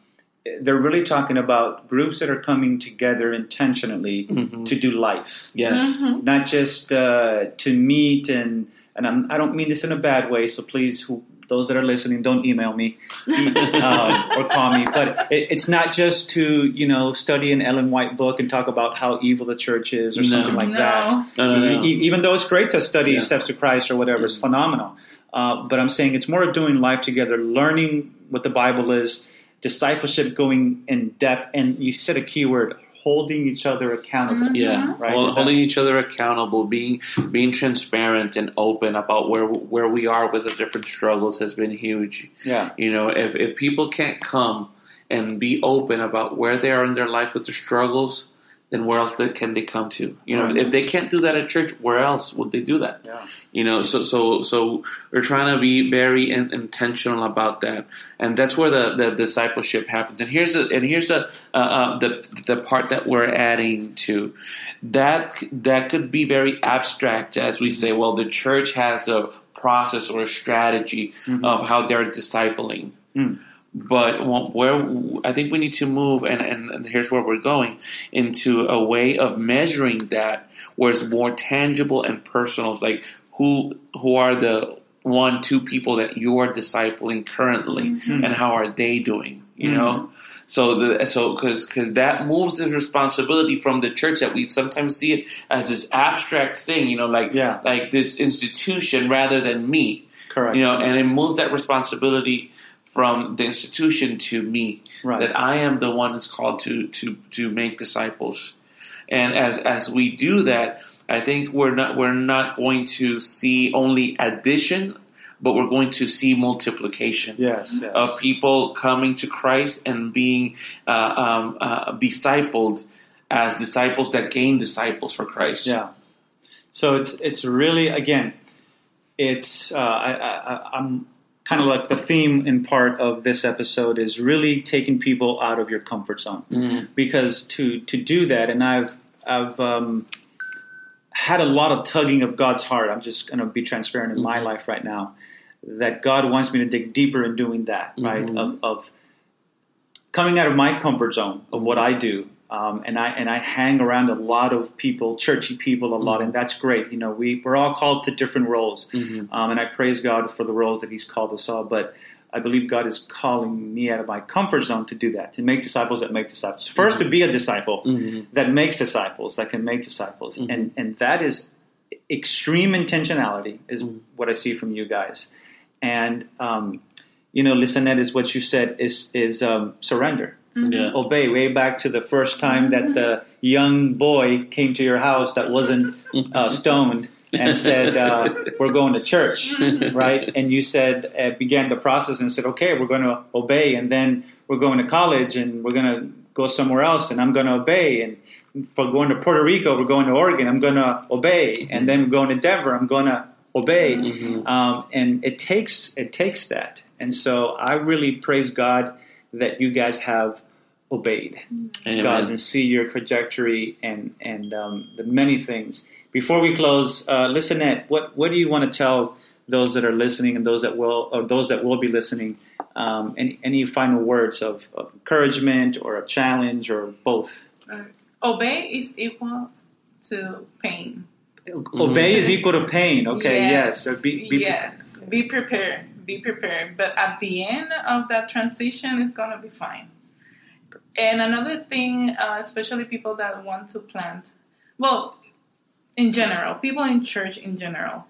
D: they're really talking about groups that are coming together intentionally mm-hmm. to do life.
E: Yes,
D: mm-hmm. not just uh, to meet and and I'm, I do not mean this in a bad way. So please, who, those that are listening, don't email me um, or call me. But it, it's not just to you know study an Ellen White book and talk about how evil the church is or no. something like
F: no.
D: that.
E: No,
D: even though it's great to study yeah. Steps to Christ or whatever, it's phenomenal. Uh, but I'm saying it's more of doing life together, learning what the Bible is, discipleship going in depth, and you said a key word: holding each other accountable. Mm-hmm.
E: Yeah,
D: Right,
E: Hold-
D: is that-
E: holding each other accountable, being being transparent and open about where where we are with the different struggles has been huge.
D: Yeah.
E: You know, if if people can't come and be open about where they are in their life with their struggles, then where else can they come to? You know, if they can't do that at church, where else would they do that?
D: Yeah.
E: You know, so so so we're trying to be very in, intentional about that, and that's where the, the discipleship happens. And here's the and here's the uh, uh, the the part that we're adding to that that could be very abstract as we say. Well, the church has a process or a strategy of how they're discipling. But where I think we need to move, and, and, here's where we're going into a way of measuring that, where it's more tangible and personal. It's like who who are the one, two people that you are discipling currently, mm-hmm. and how are they doing? You know, mm-hmm. so the so because because that moves this responsibility from the church that we sometimes see it as this abstract thing. You know, like
D: Yeah.
E: like this institution rather than me.
D: Correct.
E: You know, and it moves that responsibility from the institution to me.
D: Right.
E: That I am the one who's called to to to make disciples. And as as we do that, I think we're not we're not going to see only addition, but we're going to see multiplication
D: Yes. yes.
E: of people coming to Christ and being uh, um, uh, discipled as disciples that gain disciples for Christ.
D: Yeah. So it's it's really again, it's uh, I, I, I'm kind of like the theme in part of this episode is really taking people out of your comfort zone mm-hmm. because to to do that, and I've I've um, had a lot of tugging of God's heart. I'm just going to be transparent in my mm-hmm. life right now that God wants me to dig deeper in doing that, right? Mm-hmm. Of, of coming out of my comfort zone of what I do. Um, and I and I hang around a lot of people, churchy people, a lot, and that's great. You know, we we're all called to different roles, um, and I praise God for the roles that He's called us all. But I believe God is calling me out of my comfort zone to do that, to make disciples that make disciples. 1st to be a disciple that makes disciples, that can make disciples, and and that is extreme intentionality is what I see from you guys, and um, you know, Lisanet is what you said is is um, surrender
E: Yeah.
D: obey way back to the first time that the young boy came to your house that wasn't uh, stoned and said uh, we're going to church right? And you said uh, began the process and said okay we're going to obey and then we're going to college and we're going to go somewhere else and i'm going to obey. And for going to puerto rico we're going to oregon i'm going to obey and then we're going to denver i'm going to obey um, and it takes it takes that. And so i really praise god that you guys have obeyed
E: Amen.
D: God's and see your trajectory and and um, the many things. Before we close, uh, Lisanet, what what do you want to tell those that are listening and those that will or those that will be listening? Um, any any final words of, of encouragement or a challenge or both?
F: Uh, obey is equal to pain.
D: Obey is equal to pain. Okay, yes. So be, be,
F: yes. Be prepared. Be prepared. But at the end of that transition, it's gonna be fine. And another thing, uh, especially people that want to plant, well, in general, people in church in general,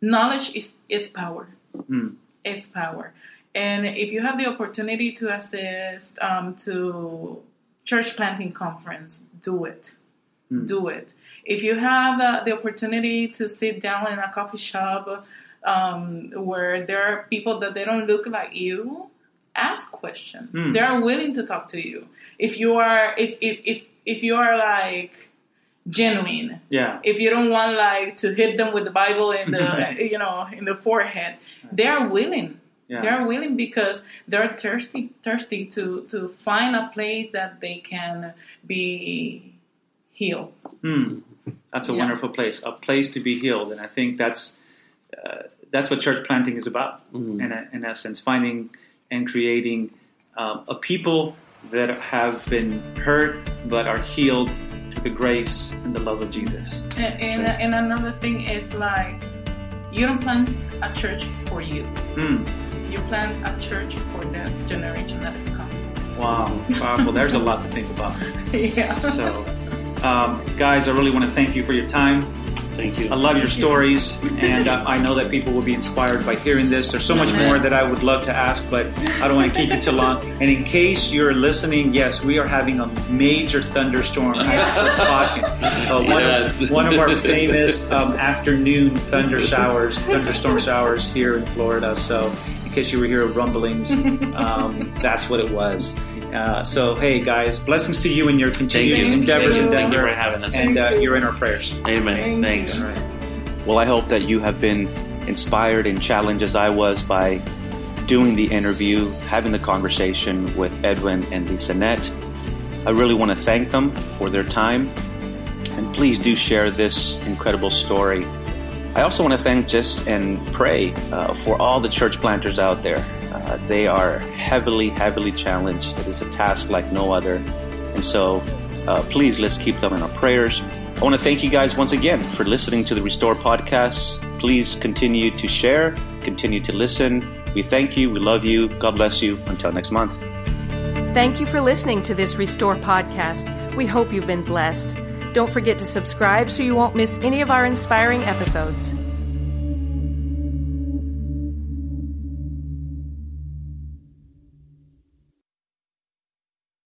F: knowledge is is power.
D: Mm.
F: It's power. And if you have the opportunity to assist um, to church planting conference, do it. Do it. If you have uh, the opportunity to sit down in a coffee shop um, where there are people that they don't look like you, ask questions. They are willing to talk to you. If you are, if if if, if you are like genuine,
D: yeah.
F: if you don't want like to hit them with the Bible in the you know in the forehead, they are willing.
D: Yeah.
F: They are willing because they're thirsty, thirsty to to find a place that they can be healed.
D: Hmm. That's a
F: Yeah.
D: wonderful place, a place to be healed, and I think that's uh, that's what church planting is about. In, in essence, finding and creating um, a people that have been hurt but are healed through the grace and the love of Jesus.
F: And, and, and another thing is like you don't plant a church for you.
D: Hmm.
F: You plant a church for the generation that is coming.
D: Wow, powerful. There's a lot to think about.
F: yeah.
D: So, um, guys, I really want to thank you for your time.
E: Thank you.
F: I love your stories, and uh, I know that people will be inspired by hearing this. There's so much more that I would love to ask, but I don't want to keep it too long. And in case you're listening, yes, we are having a major thunderstorm. Uh, one,
E: Yes.
F: of, one of our famous um, afternoon thunder showers, thunderstorm showers here in Florida. So, case you were hearing rumblings, um, that's what it was. Uh, so, hey guys, blessings to you and your continued
E: Thank you.
F: endeavors in
G: Thank
E: you for having us.
F: And uh, you're in our prayers.
E: Amen. Thanks.
F: All right.
D: Well, I hope that you have been inspired and challenged as I was by doing the interview, having the conversation with Edwin and Lisanet. I really want to thank them for their time. And please do share this incredible story. I also want to thank just and pray uh, for all the church planters out there. Uh, they are heavily, heavily challenged. It is a task like no other. And so uh, please let's keep them in our prayers. I want to thank you guys once again for listening to the Restore podcast. Please continue to share, continue to listen. We thank you. We love you. God bless you. Until next month.
B: Thank you for listening to this Restore podcast. We hope you've been blessed. Don't forget to subscribe so you won't miss any of our inspiring episodes.